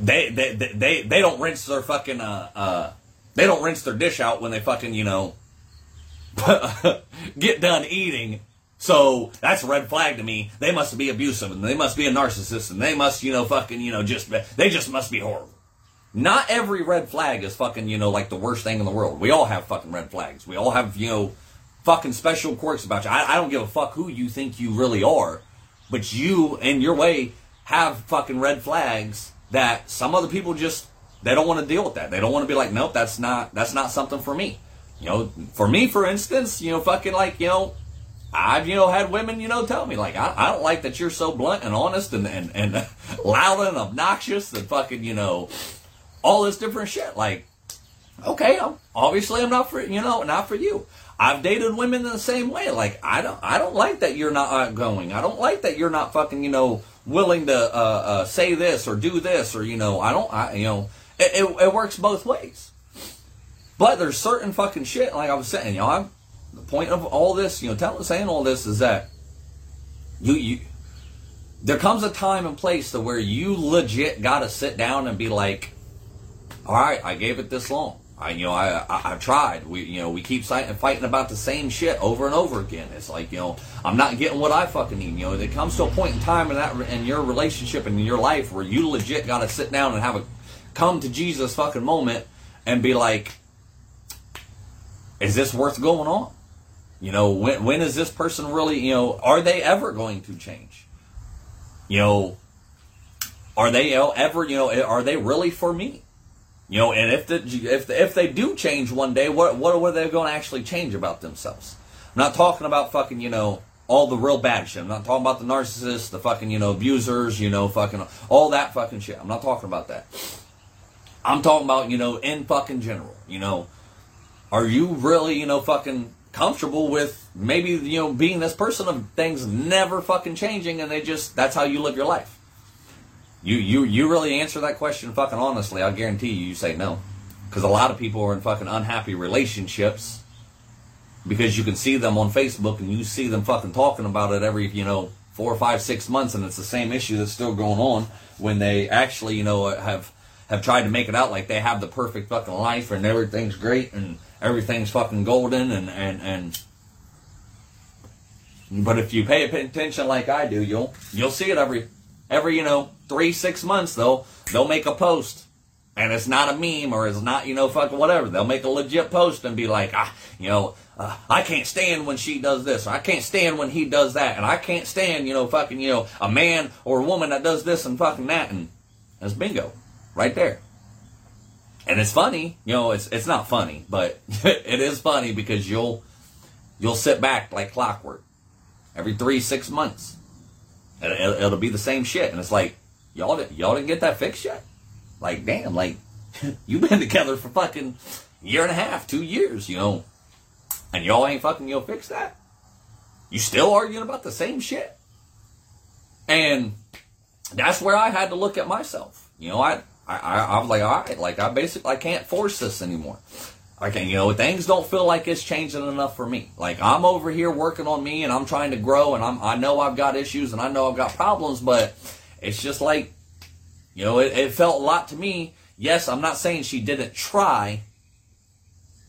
they they they they don't rinse their fucking uh uh they don't rinse their dish out when they fucking, you know, get done eating. So that's a red flag to me. They must be abusive and they must be a narcissist and they must, you know, fucking, you know, just they just must be horrible. Not every red flag is fucking, you know, like the worst thing in the world. We all have fucking red flags. We all have, you know, fucking special quirks about you. I, I don't give a fuck who you think you really are, but you, in your way, have fucking red flags that some other people just they don't want to deal with that. They don't want to be like, nope, that's not that's not something for me. You know, for me, for instance, you know, fucking like, you know, I've, you know, had women, you know, tell me, like, I, I don't like that you're so blunt and honest and, and, and loud and obnoxious and fucking, you know, all this different shit. Like, okay, I'm, obviously I'm not for you know not for you. I've dated women in the same way. Like I don't I don't like that you're not outgoing. I don't like that you're not fucking you know willing to uh, uh, say this or do this or you know I don't I you know it, it, it works both ways. But there's certain fucking shit like I was saying. You know I'm the point of all this you know telling saying all this is that you you there comes a time and place to where you legit got to sit down and be like all right, I gave it this long. I, you know, I, I, tried. We, you know, we keep fighting, fighting about the same shit over and over again. It's like, you know, I'm not getting what I fucking need. You know, it comes to a point in time in that, in your relationship and in your life where you legit got to sit down and have a come to Jesus fucking moment and be like, is this worth going on? You know, when, when is this person really, you know, are they ever going to change? You know, are they ever, you know, are they really for me? You know, and if the, if the, if they do change one day, what what are they going to actually change about themselves? I'm not talking about fucking you know all the real bad shit. I'm not talking about the narcissists, the fucking you know abusers, you know fucking all that fucking shit. I'm not talking about that. I'm talking about you know in fucking general. You know, are you really you know fucking comfortable with maybe you know being this person of things never fucking changing and they just that's how you live your life? You you you really answer that question fucking honestly, I guarantee you you say no. Because a lot of people are in fucking unhappy relationships because you can see them on Facebook and you see them fucking talking about it every, you know, four, five, six months and it's the same issue that's still going on when they actually, you know, have have tried to make it out like they have the perfect fucking life and everything's great and everything's fucking golden and and and but if you pay attention like I do, you'll you'll see it every every, you know, three, six months, they'll, they'll make a post. And it's not a meme or it's not, you know, fucking whatever. They'll make a legit post and be like, ah, you know, uh, I can't stand when she does this, or I can't stand when he does that, and I can't stand, you know, fucking, you know, a man or a woman that does this and fucking that, and that's bingo, right there. And it's funny, you know, it's it's not funny, but it is funny because you'll you'll sit back like clockwork every three six months It'll, it'll be the same shit. And it's like, y'all, y'all didn't get that fixed yet? Like, damn, like, you've been together for fucking year and a half, two years, you know, and y'all ain't fucking, you know, fix that? You still arguing about the same shit? And that's where I had to look at myself. You know, I, I, I was like, all right, like, I basically, I can't force this anymore. Okay, you know, things don't feel like it's changing enough for me. Like I'm over here working on me and I'm trying to grow and I'm I know I've got issues and I know I've got problems, but it's just like you know, it, it felt a lot to me. Yes, I'm not saying she didn't try,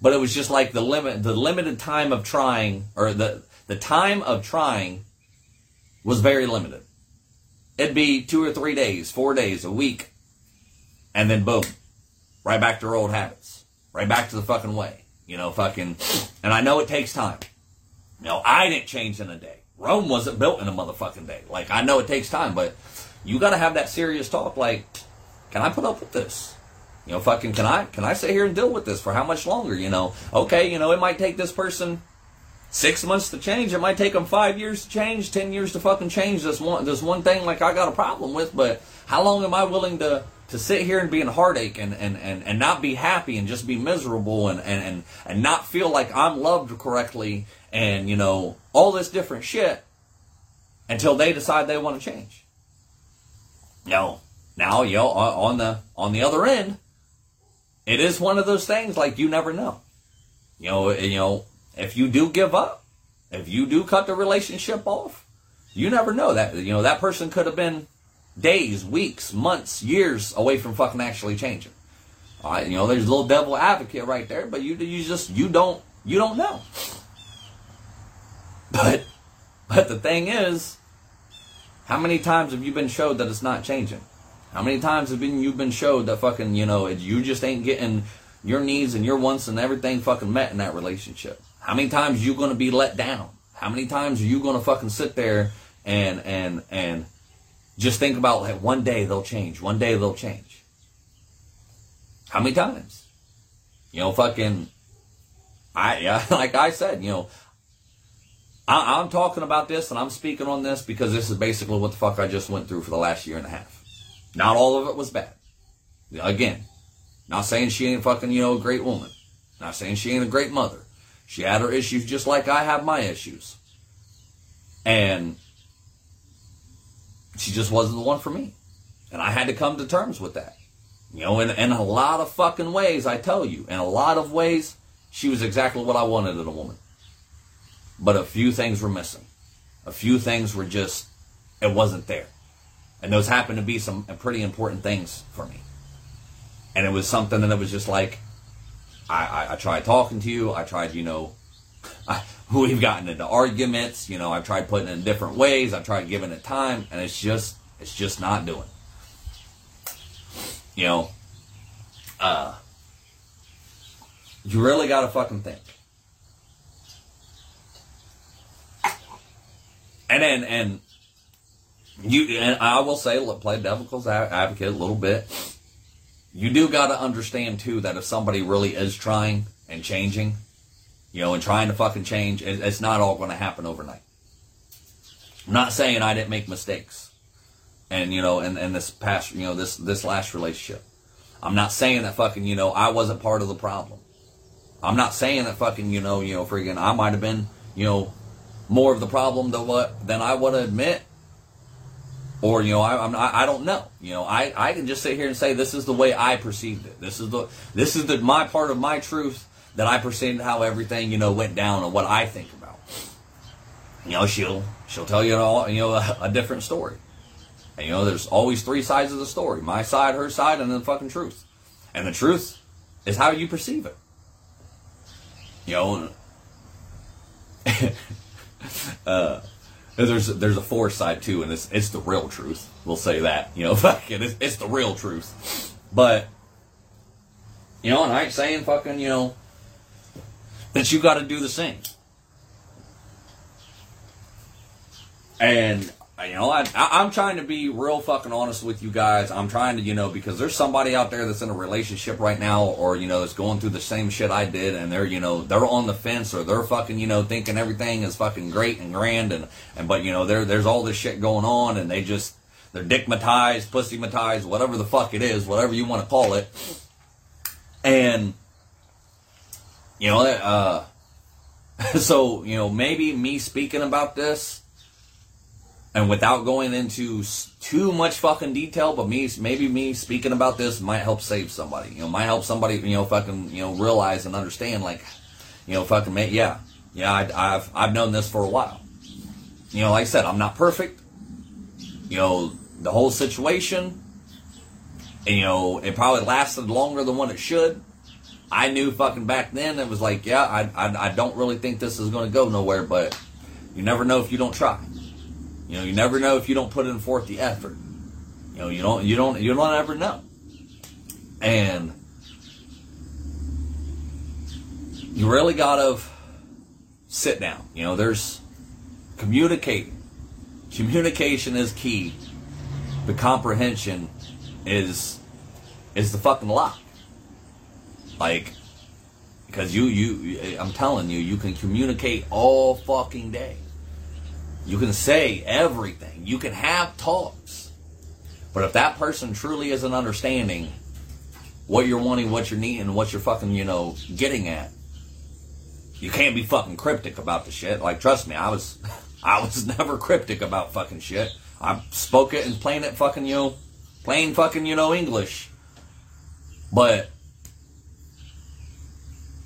but it was just like the limit the limited time of trying or the the time of trying was very limited. It'd be two or three days, four days, a week, and then boom, right back to our old habits, right back to the fucking way. You know, fucking, and I know it takes time. You know, I didn't change in a day. Rome wasn't built in a motherfucking day. Like, I know it takes time, but you gotta have that serious talk. Like, can I put up with this? You know, fucking, can I, can I sit here and deal with this for how much longer? You know, okay, you know, it might take this person six months to change. It might take them five years to change, ten years to fucking change this one, this one thing like I got a problem with, but how long am I willing to, to sit here and be in heartache and, and, and, and not be happy and just be miserable and, and, and, and not feel like I'm loved correctly and, you know, all this different shit until they decide they want to change. No. Now, you know, on the, on the other end, it is one of those things like you never know. You know, you know, if you do give up, if you do cut the relationship off, you never know that, you know, that person could have been days, weeks, months, years away from fucking actually changing. All right, you know, there's a little devil advocate right there, but you you just you don't you don't know. But but the thing is, how many times have you been showed that it's not changing? How many times have been you've been showed that fucking you know you just ain't getting your needs and your wants and everything fucking met in that relationship? How many times you gonna be let down? How many times are you gonna fucking sit there and and and just think about like one day they'll change. One day they'll change. How many times? You know, fucking. I yeah, like I said, you know, I, I'm talking about this and I'm speaking on this because this is basically what the fuck I just went through for the last year and a half. Not all of it was bad. Again, not saying she ain't fucking you know a great woman. Not saying she ain't a great mother. She had her issues just like I have my issues. And she just wasn't the one for me. And I had to come to terms with that. You know, in, in a lot of fucking ways, I tell you, in a lot of ways, she was exactly what I wanted in a woman. But a few things were missing. A few things were just, it wasn't there. And those happened to be some pretty important things for me. And it was something that was just like, I, I, I tried talking to you. I tried, you know, I, we've gotten into arguments. You know, I've tried putting it in different ways. I've tried giving it time, and it's just it's just not doing. You know, uh, you really got to fucking think. And then and you and I will say, look, play devil's advocate a little bit. You do got to understand too that if somebody really is trying and changing, you know, and trying to fucking change, it's not all going to happen overnight. I'm not saying I didn't make mistakes, and you know, and, and this past, you know, this this last relationship. I'm not saying that fucking, you know, I wasn't part of the problem. I'm not saying that fucking, you know, you know, freaking, I might have been, you know, more of the problem than what than I want to admit, or you know, I, I'm I don't know. You know, I I can just sit here and say this is the way I perceived it. This is the this is the my part of my truth that I perceived how everything you know went down and what I think about. You know, she'll she'll tell you all you know a, a different story. And you know, there's always three sides of the story: my side, her side, and then the fucking truth. And the truth is how you perceive it. You know, uh, there's there's a fourth side too, and it's it's the real truth. We'll say that. You know, fucking it's, it's the real truth. But you know, and I ain't saying fucking you know that you got to do the same. And you know, I, I'm trying to be real fucking honest with you guys. I'm trying to, you know, because there's somebody out there that's in a relationship right now, or you know, that's going through the same shit I did, and they're, you know, they're on the fence, or they're fucking, you know, thinking everything is fucking great and grand, and and but you know, there there's all this shit going on, and they just they're dickmatized, pussymatized, whatever the fuck it is, whatever you want to call it, and you know, uh, so, you know, maybe me speaking about this and without going into too much fucking detail, but me, maybe me speaking about this might help save somebody. You know, might help somebody, you know, fucking, you know, realize and understand, like, you know, fucking, yeah, yeah, I, have I've known this for a while. You know, like I said, I'm not perfect. You know, the whole situation, you know, it probably lasted longer than what it should. I knew fucking back then it was like, yeah, I, I, I don't really think this is going to go nowhere, but You never know if you don't try. You know, you never know if you don't put in forth the effort. You know, you don't, you don't, you don't ever know. And you really gotta sit down. You know, there's communicate. Communication is key. The comprehension is is the fucking lock. Like, because you you I'm telling you, you can communicate all fucking day. You can say everything. You can have talks. But if that person truly isn't understanding what you're wanting, what you're needing, what you're fucking, you know, getting at, you can't be fucking cryptic about the shit. Like, trust me, I was, I was never cryptic about fucking shit. I spoke it and plain it fucking, you know, plain fucking, you know, English. But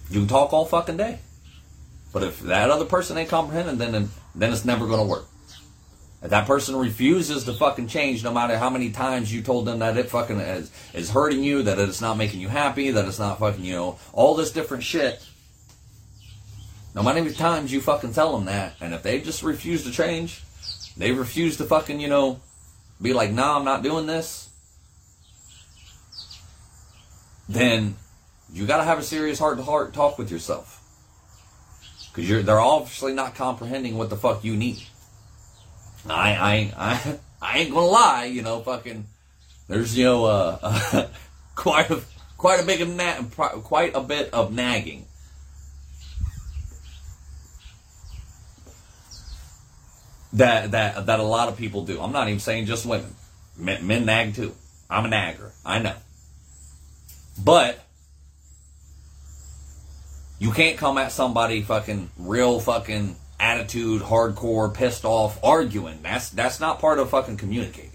you can talk all fucking day. But if that other person ain't comprehending, then then it's never gonna work. If that person refuses to fucking change, no matter how many times you told them that it fucking is, is hurting you, that it's not making you happy, that it's not fucking, you know, all this different shit, no matter how many times you fucking tell them that, and if they just refuse to change, they refuse to fucking, you know, be like, nah, I'm not doing this, then you gotta have a serious heart to heart talk with yourself. Cause you're, they're obviously not comprehending what the fuck you need. I, I, I, I ain't gonna lie, you know, fucking, there's, you know, uh, uh quite a, quite a big, na- quite a bit of nagging that that that a lot of people do. I'm not even saying just women. Men, men nag too. I'm a nagger. I know. But you can't come at somebody fucking real fucking attitude, hardcore, pissed off, arguing. That's that's not part of fucking communicating.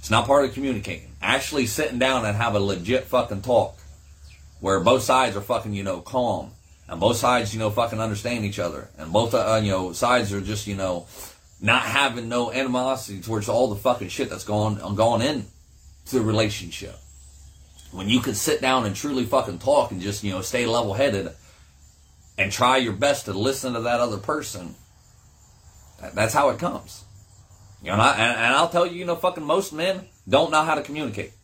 It's not part of communicating. Actually sitting down and have a legit fucking talk where both sides are fucking, you know, calm and both sides, you know, fucking understand each other, and both, uh, you know, sides are just, you know, not having no animosity towards all the fucking shit that's going on going in to the relationship. When you can sit down and truly fucking talk and just, you know, stay level headed and try your best to listen to that other person, that's how it comes. You know, and, I, and I'll tell you, you know, fucking most men don't know how to communicate.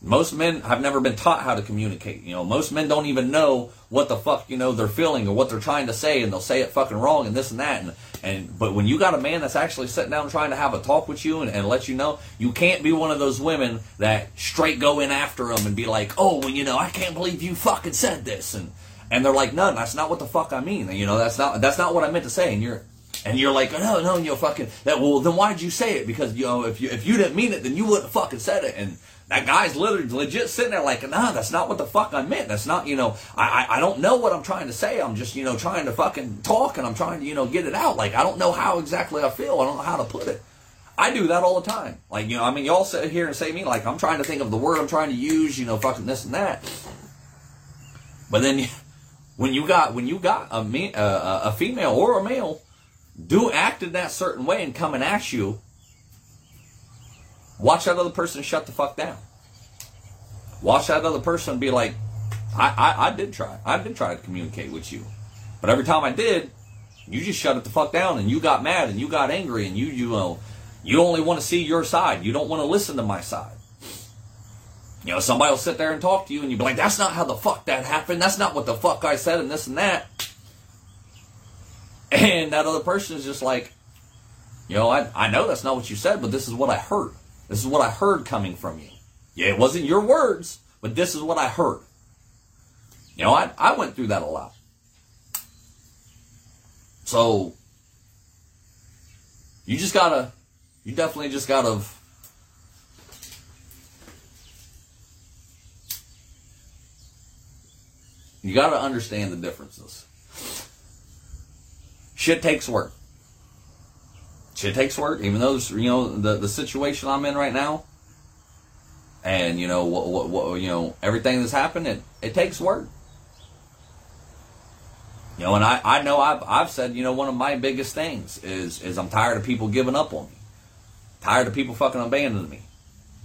Most men have never been taught how to communicate. You know, most men don't even know what the fuck, you know, they're feeling or what they're trying to say and they'll say it fucking wrong and this and that. And, and but when you got a man that's actually sitting down trying to have a talk with you and, and let you know, you can't be one of those women that straight go in after him and be like, oh, well, you know, I can't believe you fucking said this. And, and they're like, no, that's not what the fuck I mean. You know, that's not, that's not what I meant to say. And you're, and you're like, no, no, you know, fucking that. Well, then why did you say it? Because you know, if you if you didn't mean it, then you wouldn't have fucking said it. And that guy's literally legit sitting there like, nah, that's not what the fuck I meant. That's not, you know, I, I, I don't know what I'm trying to say. I'm just, you know, trying to fucking talk and I'm trying to, you know, get it out. Like, I don't know how exactly I feel. I don't know how to put it. I do that all the time. Like, you know, I mean, y'all sit here and say me, like, I'm trying to think of the word I'm trying to use, you know, fucking this and that. But then when you got, when you got a, me, uh, a female or a male do act in that certain way and coming at you, Watch that other person shut the fuck down. Watch that other person be like, I, I, I did try. I did try to communicate with you. But every time I did, you just shut it the fuck down and you got mad and you got angry and you, you know, you only want to see your side. You don't want to listen to my side. You know, somebody will sit there and talk to you and you'll be like, that's not how the fuck that happened. That's not what the fuck I said and this and that. And that other person is just like, you know, I, I know that's not what you said, but this is what I heard. This is what I heard coming from you. Yeah, it wasn't your words, but this is what I heard. You know, I, I went through that a lot. So, you just gotta, you definitely just gotta, you gotta understand the differences. Shit takes work shit takes work. Even though you know the the situation I'm in right now, and you know what what, what you know everything that's happened, it it takes work. You know, and I, I know I've, I've said, you know, one of my biggest things is, is I'm tired of people giving up on me. Tired of people fucking abandoning me.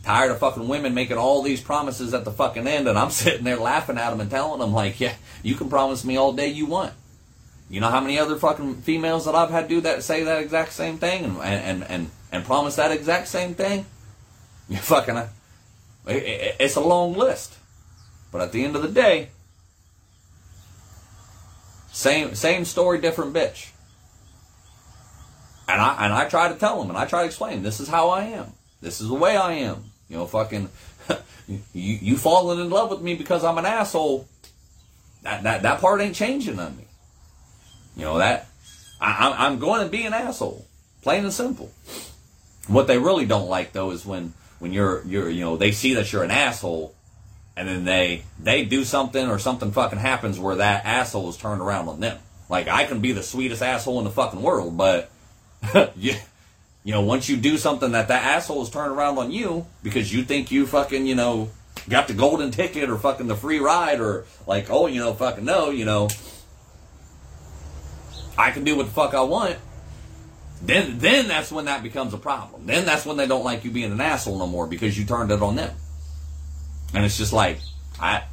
Tired of fucking women making all these promises at the fucking end and I'm sitting there laughing at them and telling them like, yeah, you can promise me all day you want. You know how many other fucking females that I've had do that, say that exact same thing, and and and and promise that exact same thing? You fucking, uh, it, it, it's a long list. But at the end of the day, same same story, different bitch. And I and I try to tell them, and I try to explain, this is how I am. This is the way I am. You know, fucking, you you falling in love with me because I'm an asshole. That that that part ain't changing on me. You know that I, I'm going to be an asshole, plain and simple. What they really don't like though is when when you're you're you know they see that you're an asshole, and then they they do something or something fucking happens where that asshole is turned around on them. Like I can be the sweetest asshole in the fucking world, but you, you know once you do something that that asshole is turned around on you because you think you fucking you know got the golden ticket or fucking the free ride or like oh you know fucking no you know I can do what the fuck I want, then then that's when that becomes a problem. Then that's when they don't like you being an asshole no more because you turned it on them. And it's just like I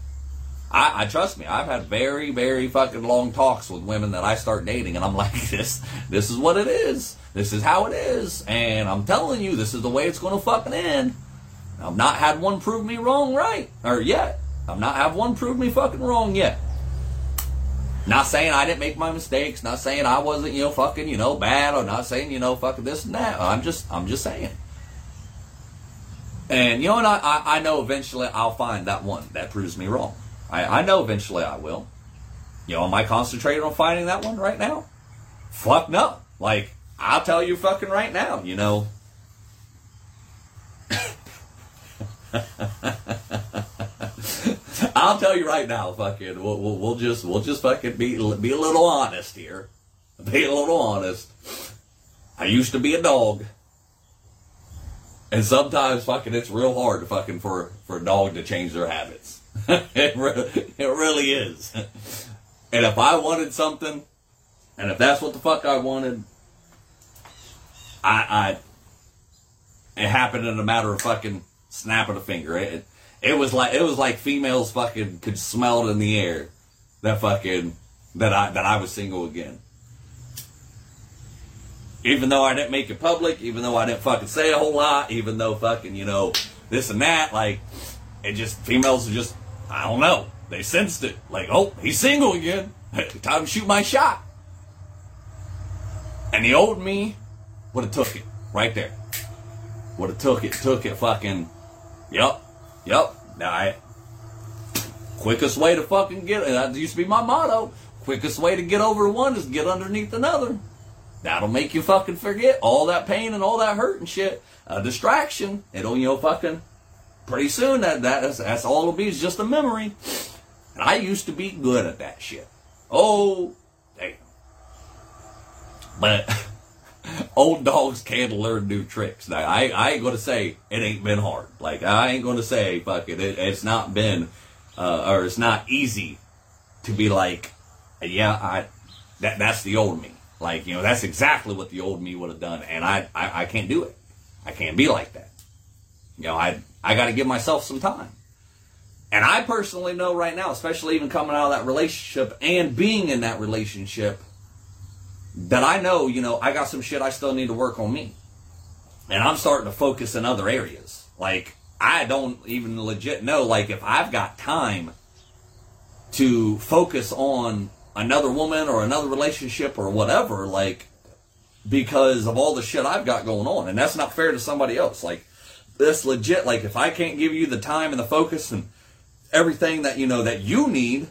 I, I trust me, I've had very, very fucking long talks with women that I start dating and I'm like, this this is what it is. This is how it is. And I'm telling you, this is the way it's gonna fucking end. I've not had one prove me wrong right. Or yet. I've not had one prove me fucking wrong yet. Not saying I didn't make my mistakes. Not saying I wasn't, you know, fucking, you know, bad. Or not saying, you know, fucking this and that. I'm just, I'm just saying. And you know, and I, I, know eventually I'll find that one that proves me wrong. I, I know eventually I will. You know, am I concentrating on finding that one right now? Fuck no. Like, I'll tell you fucking right now, you know. I'll tell you right now, fucking, we'll, we'll, we'll, just we'll just fucking be be a little honest here. Be a little honest. I used to be a dog, and sometimes fucking it's real hard to fucking for for a dog to change their habits. it really, it really is. And if I wanted something, and if that's what the fuck I wanted, I, I it happened in a matter of fucking snapping a finger. It, it was like it was like females fucking could smell it in the air. That fucking that I that I was single again. Even though I didn't make it public, even though I didn't fucking say a whole lot, even though fucking, you know, this and that, like it just females are just I don't know. They sensed it. Like, oh, he's single again. Time to shoot my shot. And the old me would have took it right there. Would have took it, took it fucking, yep, Yep. Now I quickest way to fucking get that used to be my motto. Quickest way to get over one is get underneath another. That'll make you fucking forget all that pain and all that hurt and shit. A distraction. It'll you know fucking pretty soon that that's, that's all it'll be is just a memory. And I used to be good at that shit. Oh, damn. But old dogs can't learn new tricks. Now, I, I ain't gonna say it ain't been hard. Like I ain't gonna say fuck it. it it's not been, uh, or it's not easy to be like, yeah, I that that's the old me. Like you know, that's exactly what the old me would have done, and I, I I can't do it. I can't be like that. You know, I I got to give myself some time. And I personally know right now, especially even coming out of that relationship and being in that relationship, that I know, you know, I got some shit I still need to work on me. And I'm starting to focus in other areas. Like, I don't even legit know, like, if I've got time to focus on another woman or another relationship or whatever, like, because of all the shit I've got going on. And that's not fair to somebody else. Like, this legit, like, if I can't give you the time and the focus and everything that, you know, that you need,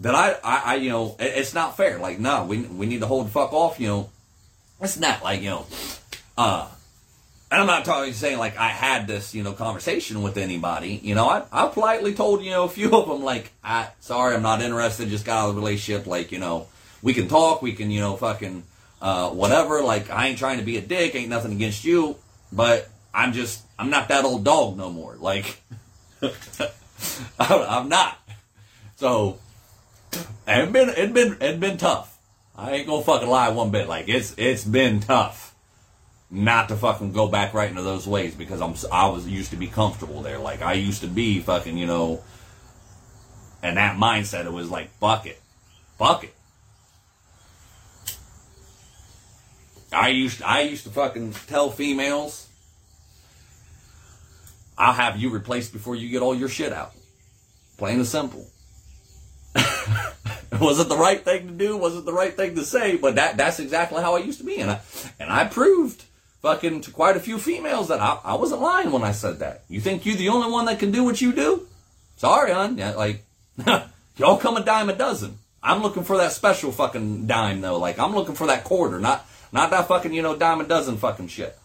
that I, I, I, you know, it, it's not fair. Like, no, we, we need to hold the fuck off, you know. It's not like, you know, uh, and I'm not talking saying like I had this, you know, conversation with anybody. You know, I, I politely told, you know, a few of them like, I, sorry, I'm not interested. Just got out of the relationship. Like, you know, we can talk. We can, you know, fucking, uh, whatever. Like, I ain't trying to be a dick. Ain't nothing against you. But I'm just, I'm not that old dog no more. Like, I'm not. So, it been it been it been tough. I ain't gonna fucking lie one bit. Like it's it's been tough not to fucking go back right into those ways because I'm I was used to be comfortable there. Like I used to be fucking you know, and that mindset it was like fuck it, fuck it. I used I used to fucking tell females, I'll have you replaced before you get all your shit out. Plain and simple. was it the right thing to do? Was it the right thing to say? But that that's exactly how I used to be, and I and I proved fucking to quite a few females that I, I wasn't lying when I said that. You think you're the only one that can do what you do? Sorry, hon. Yeah, like y'all come a dime a dozen. I'm looking for that special fucking dime though. Like I'm looking for that quarter, not not that fucking you know dime a dozen fucking shit.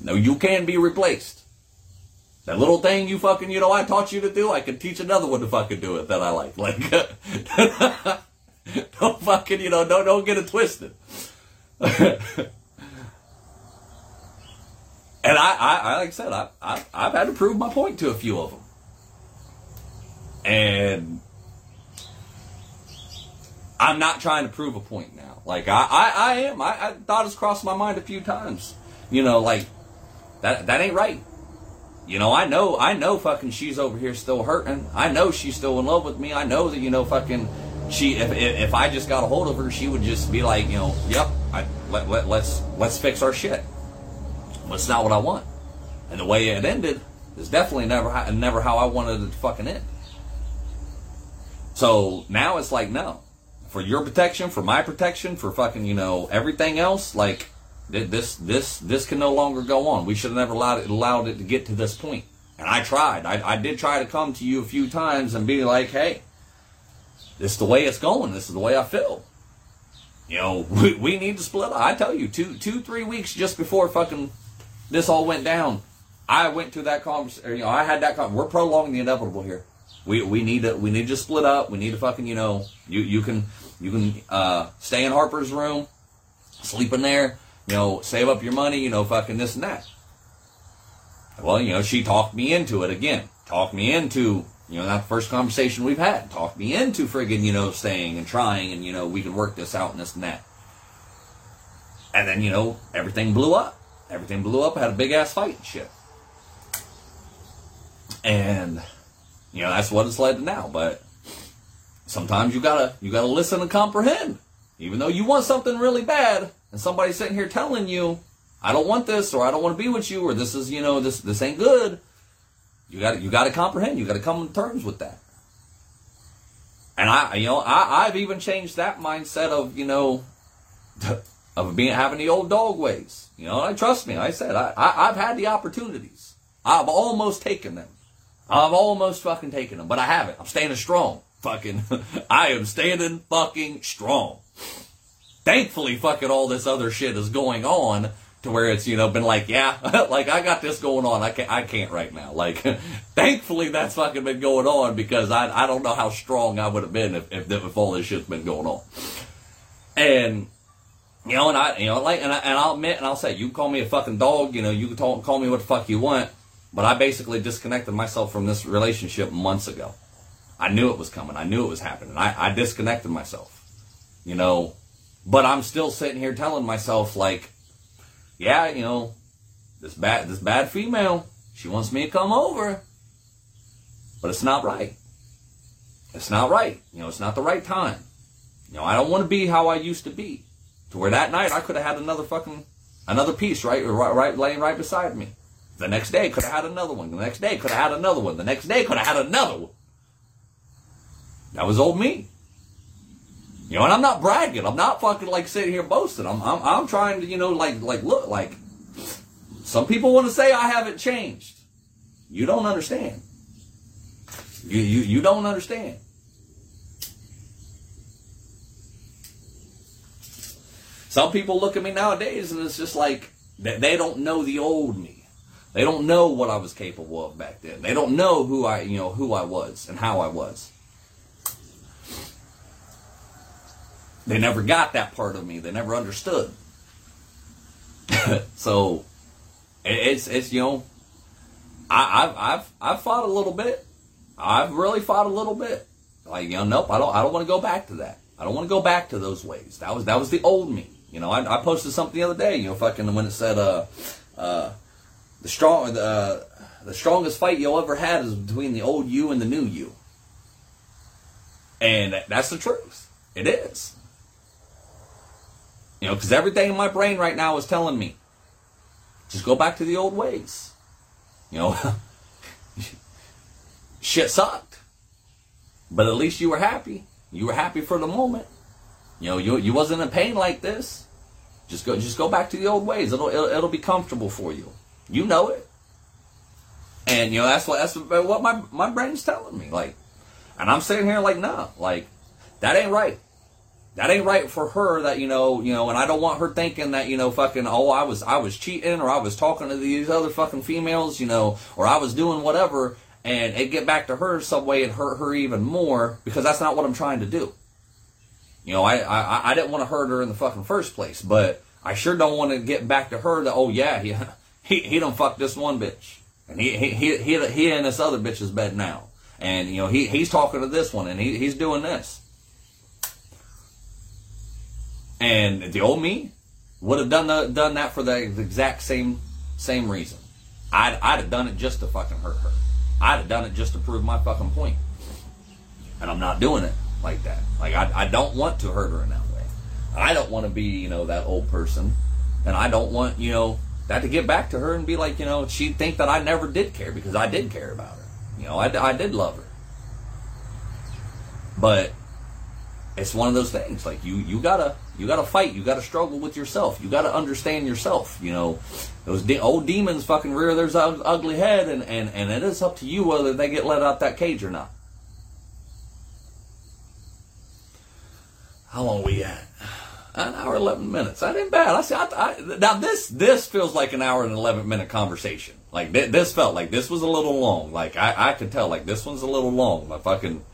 No, you can be replaced. That little thing you fucking, you know, I taught you to do, I can teach another one to fucking do it that I like. Like, don't fucking, you know, don't, don't get it twisted. and I, I, I, like I said, I, I, I've had to prove my point to a few of them. And I'm not trying to prove a point now. Like, I, I, I am. I, I thought it's crossed my mind a few times. You know, like, that, that ain't right. You know, I know, I know fucking she's over here still hurting. I know she's still in love with me. I know that, you know, fucking she, if, if I just got a hold of her, she would just be like, you know, yep, I, let, let, let's, let's fix our shit. That's not what I want. And the way it ended is definitely never, never how I wanted it to fucking end. So now it's like, no. For your protection, for my protection, for fucking, you know, everything else, like, this this this can no longer go on. We should have never allowed it allowed it to get to this point. And I tried. I, I did try to come to you a few times and be like, hey, this is the way it's going. This is the way I feel. You know, we, we need to split up. I tell you, two two three weeks just before fucking this all went down, I went to that conversation. You know, I had that. Con- we're prolonging the inevitable here. We we need to we need to split up. We need to fucking you know you you can you can uh, stay in Harper's room, sleep in there you know, save up your money, you know, fucking this and that. Well, you know, she talked me into it again. Talked me into, you know, that first conversation we've had. Talked me into friggin', you know, staying and trying and, you know, we can work this out and this and that. And then, you know, everything blew up. Everything blew up. I had a big ass fight and shit. And, you know, that's what it's led to now. But sometimes you gotta, you gotta listen and comprehend. Even though you want something really bad, and somebody's sitting here telling you, I don't want this, or I don't want to be with you, or this is, you know, this this ain't good. You got you got to comprehend. You got to come to terms with that. And I, you know, I, I've even changed that mindset of, you know, of being having the old dog ways. You know, I trust me. I said I, I I've had the opportunities. I've almost taken them. I've almost fucking taken them, but I haven't. I'm standing strong. Fucking, I am standing fucking strong thankfully fucking all this other shit is going on to where it's you know been like yeah like I got this going on. I can't I can't right now. Like thankfully that's fucking been going on because I I don't know how strong I would have been if if, if all this shit's been going on. And you know and I you know like and, I, and I'll admit and I'll say you call me a fucking dog you know you can talk, call me what the fuck you want but I basically disconnected myself from this relationship months ago. I knew it was coming. I knew it was happening. I I disconnected myself. You know but I'm still sitting here telling myself, like, yeah, you know, this bad this bad female, she wants me to come over. But it's not right. It's not right. You know, it's not the right time. You know, I don't want to be how I used to be. To where that night I could have had another fucking another piece right, right, right laying right beside me. The next day could have had another one. The next day could have had another one. The next day could have had another one. That was old me. You know, and I'm not bragging. I'm not fucking like sitting here boasting. I'm, I'm, I'm trying to, you know, like, like, look, like, some people want to say I haven't changed. You don't understand. You, you, you don't understand. Some people look at me nowadays and it's just like, they, don't know the old me. They don't know what I was capable of back then. They don't know who I, you know, who I was and how I was. They never got that part of me. They never understood. so it's it's you know, I, have I've I've fought a little bit. I've really fought a little bit. Like you know, nope. I don't I don't want to go back to that. I don't want to go back to those ways. That was that was the old me. You know, I, I posted something the other day. You know, fucking when it said uh uh the strong the uh, the strongest fight you'll ever had is between the old you and the new you. And that's the truth. It is. You know, because everything in my brain right now is telling me, just go back to the old ways. You know, shit sucked. But at least you were happy. You were happy for the moment. You know, you, you wasn't in pain like this. Just go just go back to the old ways. It'll, it'll it'll be comfortable for you. You know it. And you know that's what that's what my my brain's telling me. Like, and I'm sitting here like, no, like that ain't right. That ain't right for her. That you know, you know, and I don't want her thinking that you know, fucking, oh, I was I was cheating or I was talking to these other fucking females, you know, or I was doing whatever, and it get back to her some way and hurt her even more because that's not what I'm trying to do. You know, I, I, I didn't want to hurt her in the fucking first place, but I sure don't want to get back to her that, oh yeah, he, he, he done fucked this one bitch. And he, he, he, he, he in this other bitch's bed now. And, you know, he, he's talking to this one and he, he's doing this. And the old me would have done the, done that for the exact same, same reason. I'd, I'd have done it just to fucking hurt her. I'd have done it just to prove my fucking point. And I'm not doing it like that. Like I, I don't want to hurt her in that way. I don't want to be, you know, that old person. And I don't want, you know, that to get back to her and be like, you know, she'd think that I never did care because I did care about her. You know, I, I did love her. But it's one of those things. Like you, you gotta, you gotta fight. You gotta struggle with yourself. You gotta understand yourself. You know, those de- old demons fucking rear their ugly head, and, and and it is up to you whether they get let out that cage or not. How long we at? An hour eleven minutes. That ain't bad. I see. I, I, now this this feels like an hour and eleven minute conversation. Like th- this felt like this was a little long. Like I, I could tell. Like this one's a little long. My fucking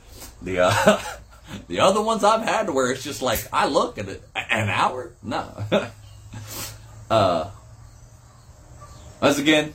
the uh, the other ones I've had to where it's just like I look at it an hour. No. uh. Once again,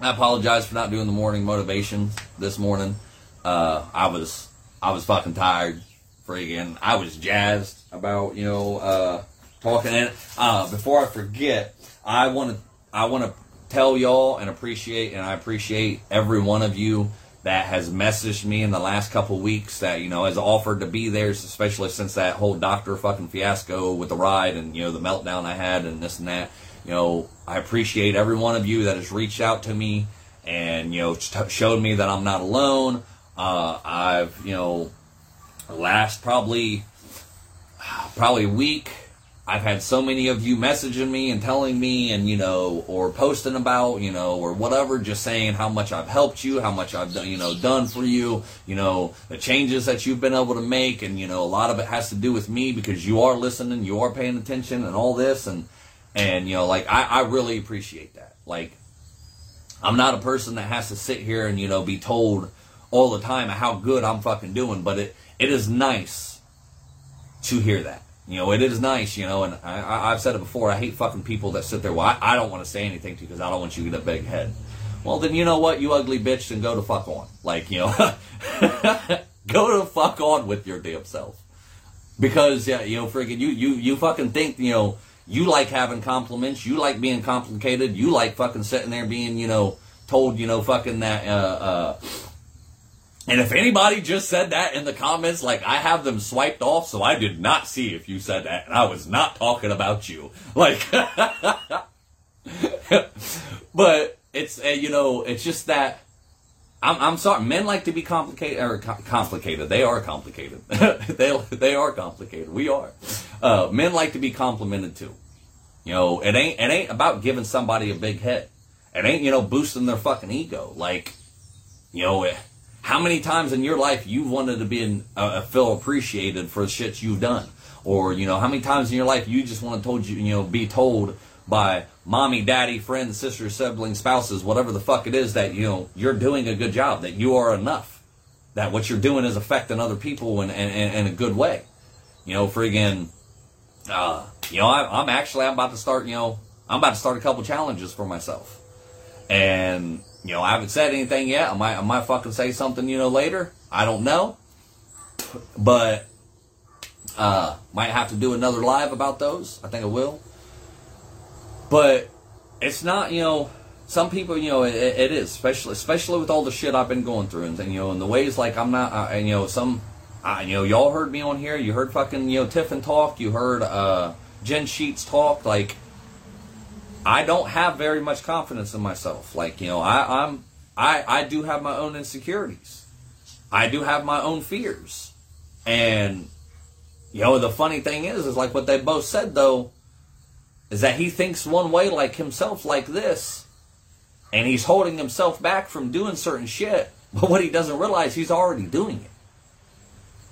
I apologize for not doing the morning motivation this morning. Uh, I was I was fucking tired friggin' I was jazzed about you know uh, talking. And uh, before I forget, I want to I want to tell y'all and appreciate and I appreciate every one of you that has messaged me in the last couple weeks that you know has offered to be there, especially since that whole doctor fucking fiasco with the ride and you know the meltdown I had and this and that. You know, I appreciate every one of you that has reached out to me and you know showed me that I'm not alone. Uh, I've you know last probably probably a week I've had so many of you messaging me and telling me and you know or posting about you know or whatever just saying how much I've helped you how much I've done you know done for you you know the changes that you've been able to make. And you know a lot of it has to do with me because you are listening you are paying attention and all this. And and you know like I, I really appreciate that. Like I'm not a person that has to sit here and you know be told all the time how good I'm fucking doing but it it is nice to hear that. You know, it is nice, you know, and I, have said it before. I hate fucking people that sit there. Well, I, I don't want to say anything to you because I don't want you to get a big head. Well, then you know what, you ugly bitch, then go to fuck on. Like, you know, go to fuck on with your damn self. Because, yeah, you know, friggin' you, you, you fucking think, you know, you like having compliments, you like being complicated, you like fucking sitting there being, you know, told, you know, fucking that, uh, uh, and if anybody just said that in the comments, like I have them swiped off, so I did not see if you said that, and I was not talking about you. Like, but it's uh, you know, it's just that I'm, I'm sorry. Men like to be complicated or co- complicated. They are complicated. they they are complicated. We are. Uh, men like to be complimented too. You know, it ain't it ain't about giving somebody a big head. It ain't you know boosting their fucking ego. Like, you know. It, how many times in your life you've wanted to be in, uh, feel appreciated for the shit you've done? Or, you know, how many times in your life you just want to told you, you know, be told by mommy, daddy, friends, sisters, siblings, spouses, whatever the fuck it is that, you know, you're doing a good job, that you are enough, that what you're doing is affecting other people in, in, in a good way. You know, friggin', uh, you know, I, I'm actually, I'm about to start, you know, I'm about to start a couple challenges for myself. And you know, I haven't said anything yet. I might, I might fucking say something, you know, later. I don't know. But, uh, might have to do another live about those. I think I will. But it's not, you know, some people, you know, it, it is, especially, especially with all the shit I've been going through and, you know, in the ways like I'm not, uh, and, you know, some, uh, you know, y'all heard me on here. You heard fucking, you know, Tiffin talk. You heard, uh, Jen Sheets talk, like I don't have very much confidence in myself. Like you know, I, I'm I I do have my own insecurities. I do have my own fears, and you know the funny thing is, is like what they both said though, is that he thinks one way like himself like this, and he's holding himself back from doing certain shit. But what he doesn't realize, he's already doing it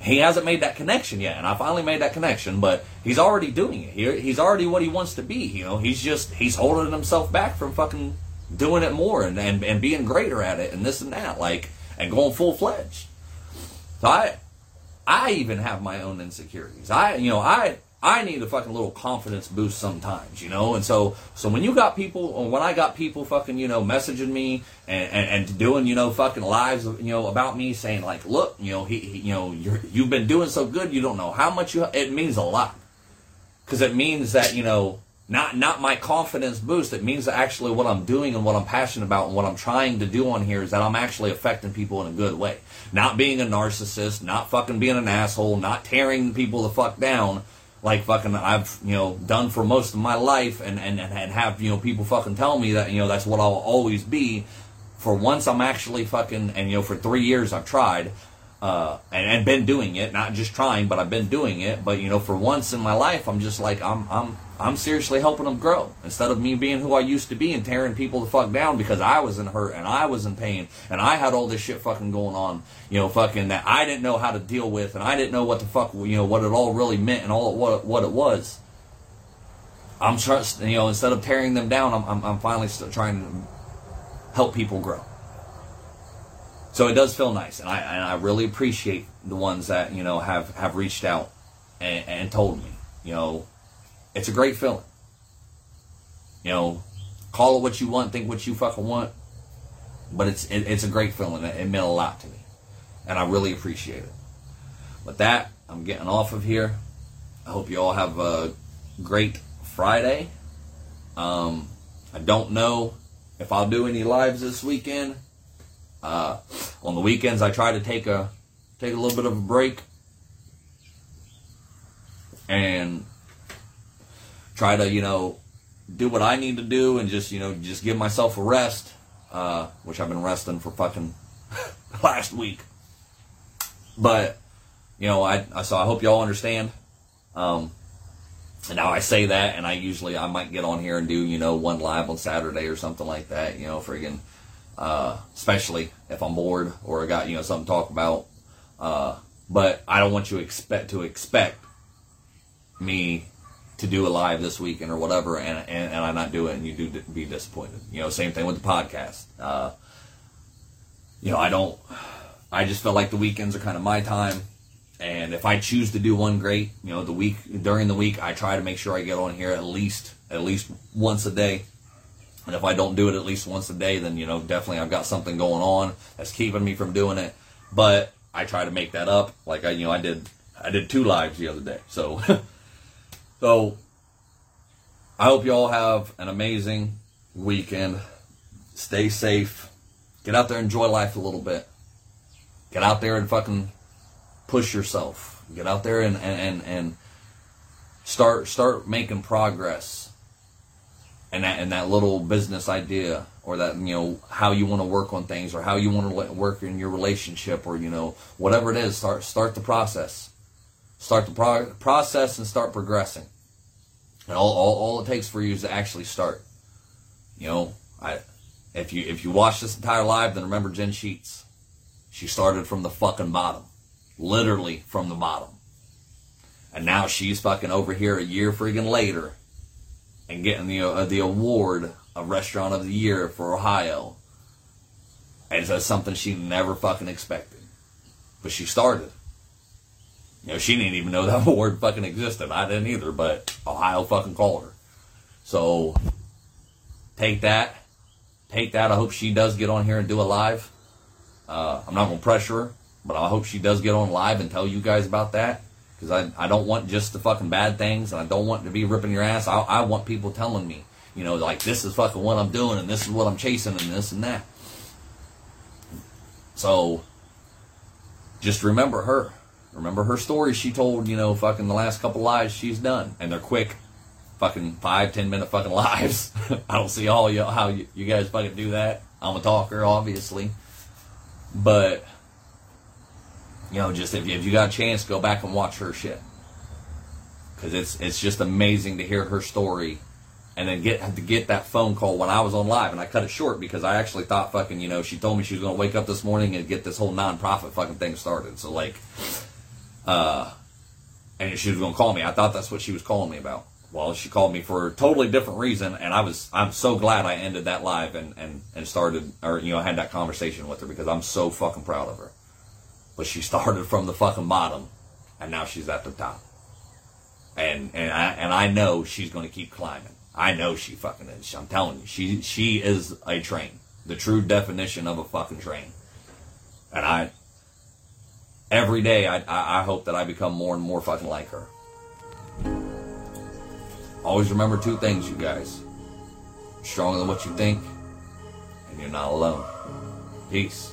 he hasn't made that connection yet, and I finally made that connection. But he's already doing it. He, he's already what he wants to be. You know, he's just he's holding himself back from fucking doing it more and, and, and being greater at it and this and that, like and going full fledged. So I I even have my own insecurities. I you know I I need a fucking little confidence boost sometimes, you know. And so, so when you got people, or when I got people fucking, you know, messaging me and, and, and doing, you know, fucking lives, you know, about me, saying like, look, you know, he, he you know, you're, you've been doing so good, you don't know how much you. It means a lot, because it means that you know, not not my confidence boost. It means that actually what I'm doing and what I'm passionate about and what I'm trying to do on here is that I'm actually affecting people in a good way. Not being a narcissist, not fucking being an asshole, not tearing people the fuck down like fucking I've you know done for most of my life, and and and have you know people fucking tell me that you know that's what I'll always be. For once, I'm actually fucking, and you know, for three years I've tried, uh, and, and been doing it, not just trying, but I've been doing it. But you know, for once in my life, I'm just like I'm I'm I'm seriously helping them grow instead of me being who I used to be and tearing people the fuck down because I was in hurt and I was in pain and I had all this shit fucking going on, you know, fucking that I didn't know how to deal with and I didn't know what the fuck, you know, what it all really meant and all what what it was. I'm trust, you know, instead of tearing them down, I'm I'm, I'm finally trying to help people grow. So it does feel nice, and I and I really appreciate the ones that you know have have reached out and, and told me, you know it's a great feeling. You know, call it what you want, think what you fucking want, but it's it, it's a great feeling. It, it meant a lot to me, and I really appreciate it. With that, I'm getting off of here. I hope you all have a great Friday. Um, I don't know if I'll do any lives this weekend. Uh, on the weekends, I try to take a take a little bit of a break, and try to, you know, do what I need to do and just, you know, just give myself a rest, uh, which I've been resting for fucking last week. But, you know, I, I so I hope y'all understand. Um, and now I say that, and I usually I might get on here and do you know one live on Saturday or something like that. You know, friggin', uh, especially if I'm bored or I got you know something to talk about. Uh, but I don't want you expect to expect me to do a live this weekend or whatever, and, and, and I not do it, and you do be disappointed. You know, same thing with the podcast. Uh, you know, I don't. I just feel like the weekends are kind of my time, and if I choose to do one, great. You know, the week during the week, I try to make sure I get on here at least at least once a day. And if I don't do it at least once a day, then you know definitely I've got something going on that's keeping me from doing it. But I try to make that up. Like I, you know, I did I did two lives the other day, so So I hope you all have an amazing weekend. Stay safe. Get out there, enjoy life a little bit. Get out there and fucking push yourself. Get out there and and and start start making progress. And that and that little business idea or that you know how you want to work on things or how you want to work in your relationship or you know whatever it is start start the process start the pro- process and start progressing and all, all, all it takes for you is to actually start. You know, I if you if you watch this entire live, then remember Jen Sheets. She started from the fucking bottom, literally from the bottom, and now she's fucking over here a year freaking later, and getting the uh, the award of Restaurant of the Year for Ohio. And it's something she never fucking expected, but she started. You know, she didn't even know that award fucking existed. I didn't either, but Ohio fucking called her. So take that. Take that. I hope she does get on here and do a live. Uh, I'm not going to pressure her, but I hope she does get on live and tell you guys about that. Because I, I don't want just the fucking bad things, and I don't want to be ripping your ass. I, I want people telling me, you know, like, this is fucking what I'm doing, and this is what I'm chasing, and this and that. So, just remember her. Remember her story she told, you know, fucking the last couple lives she's done. And they're quick, fucking five, ten minute fucking lives. I don't see all you how you, you guys fucking do that. I'm a talker, obviously, but you know, just if, if you got a chance, go back and watch her shit because it's it's just amazing to hear her story and then get to get that phone call when I was on live, and I cut it short because I actually thought fucking, you know, she told me she was gonna wake up this morning and get this whole nonprofit fucking thing started. So like, uh, and she was gonna call me. I thought that's what she was calling me about. Well, she called me for a totally different reason, and I was I'm so glad I ended that live and and and started or you know had that conversation with her because I'm so fucking proud of her. But she started from the fucking bottom, and now she's at the top. And and I and I know she's gonna keep climbing. I know she fucking is. I'm telling you, she she is a train, the true definition of a fucking train. And I, every day, I I, I hope that I become more and more fucking like her. Always remember two things, you guys: stronger than what you think, and you're not alone. Peace.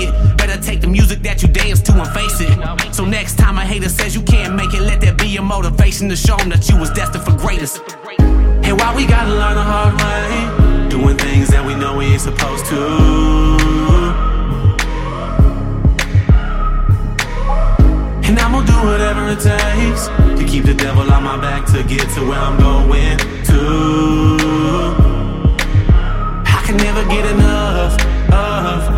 it. Better take the music that you dance to and face it. So next time a hater says you can't make it, let that be your motivation to show them that you was destined for greatness. And why we gotta learn the hard way, doing things that we know we ain't supposed to. And I'm gonna do whatever it takes to keep the devil on my back to get to where I'm going to. I can never get enough of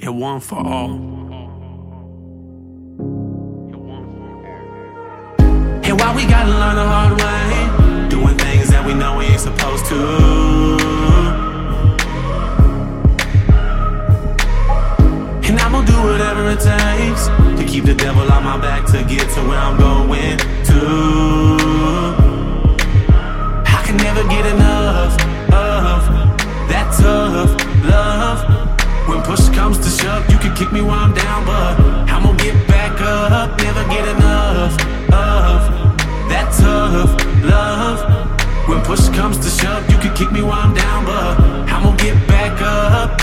and one for all. And why we gotta learn the hard way, doing things that we know we ain't supposed to. And I'm gonna do whatever it takes to keep the devil on my back to get to where I'm going to. I can never get enough of that tough love. Push comes to shove, you can kick me while I'm down, but I'm gonna get back up. Never get enough of that tough love. When push comes to shove, you can kick me while I'm down, but I'm gonna get back up.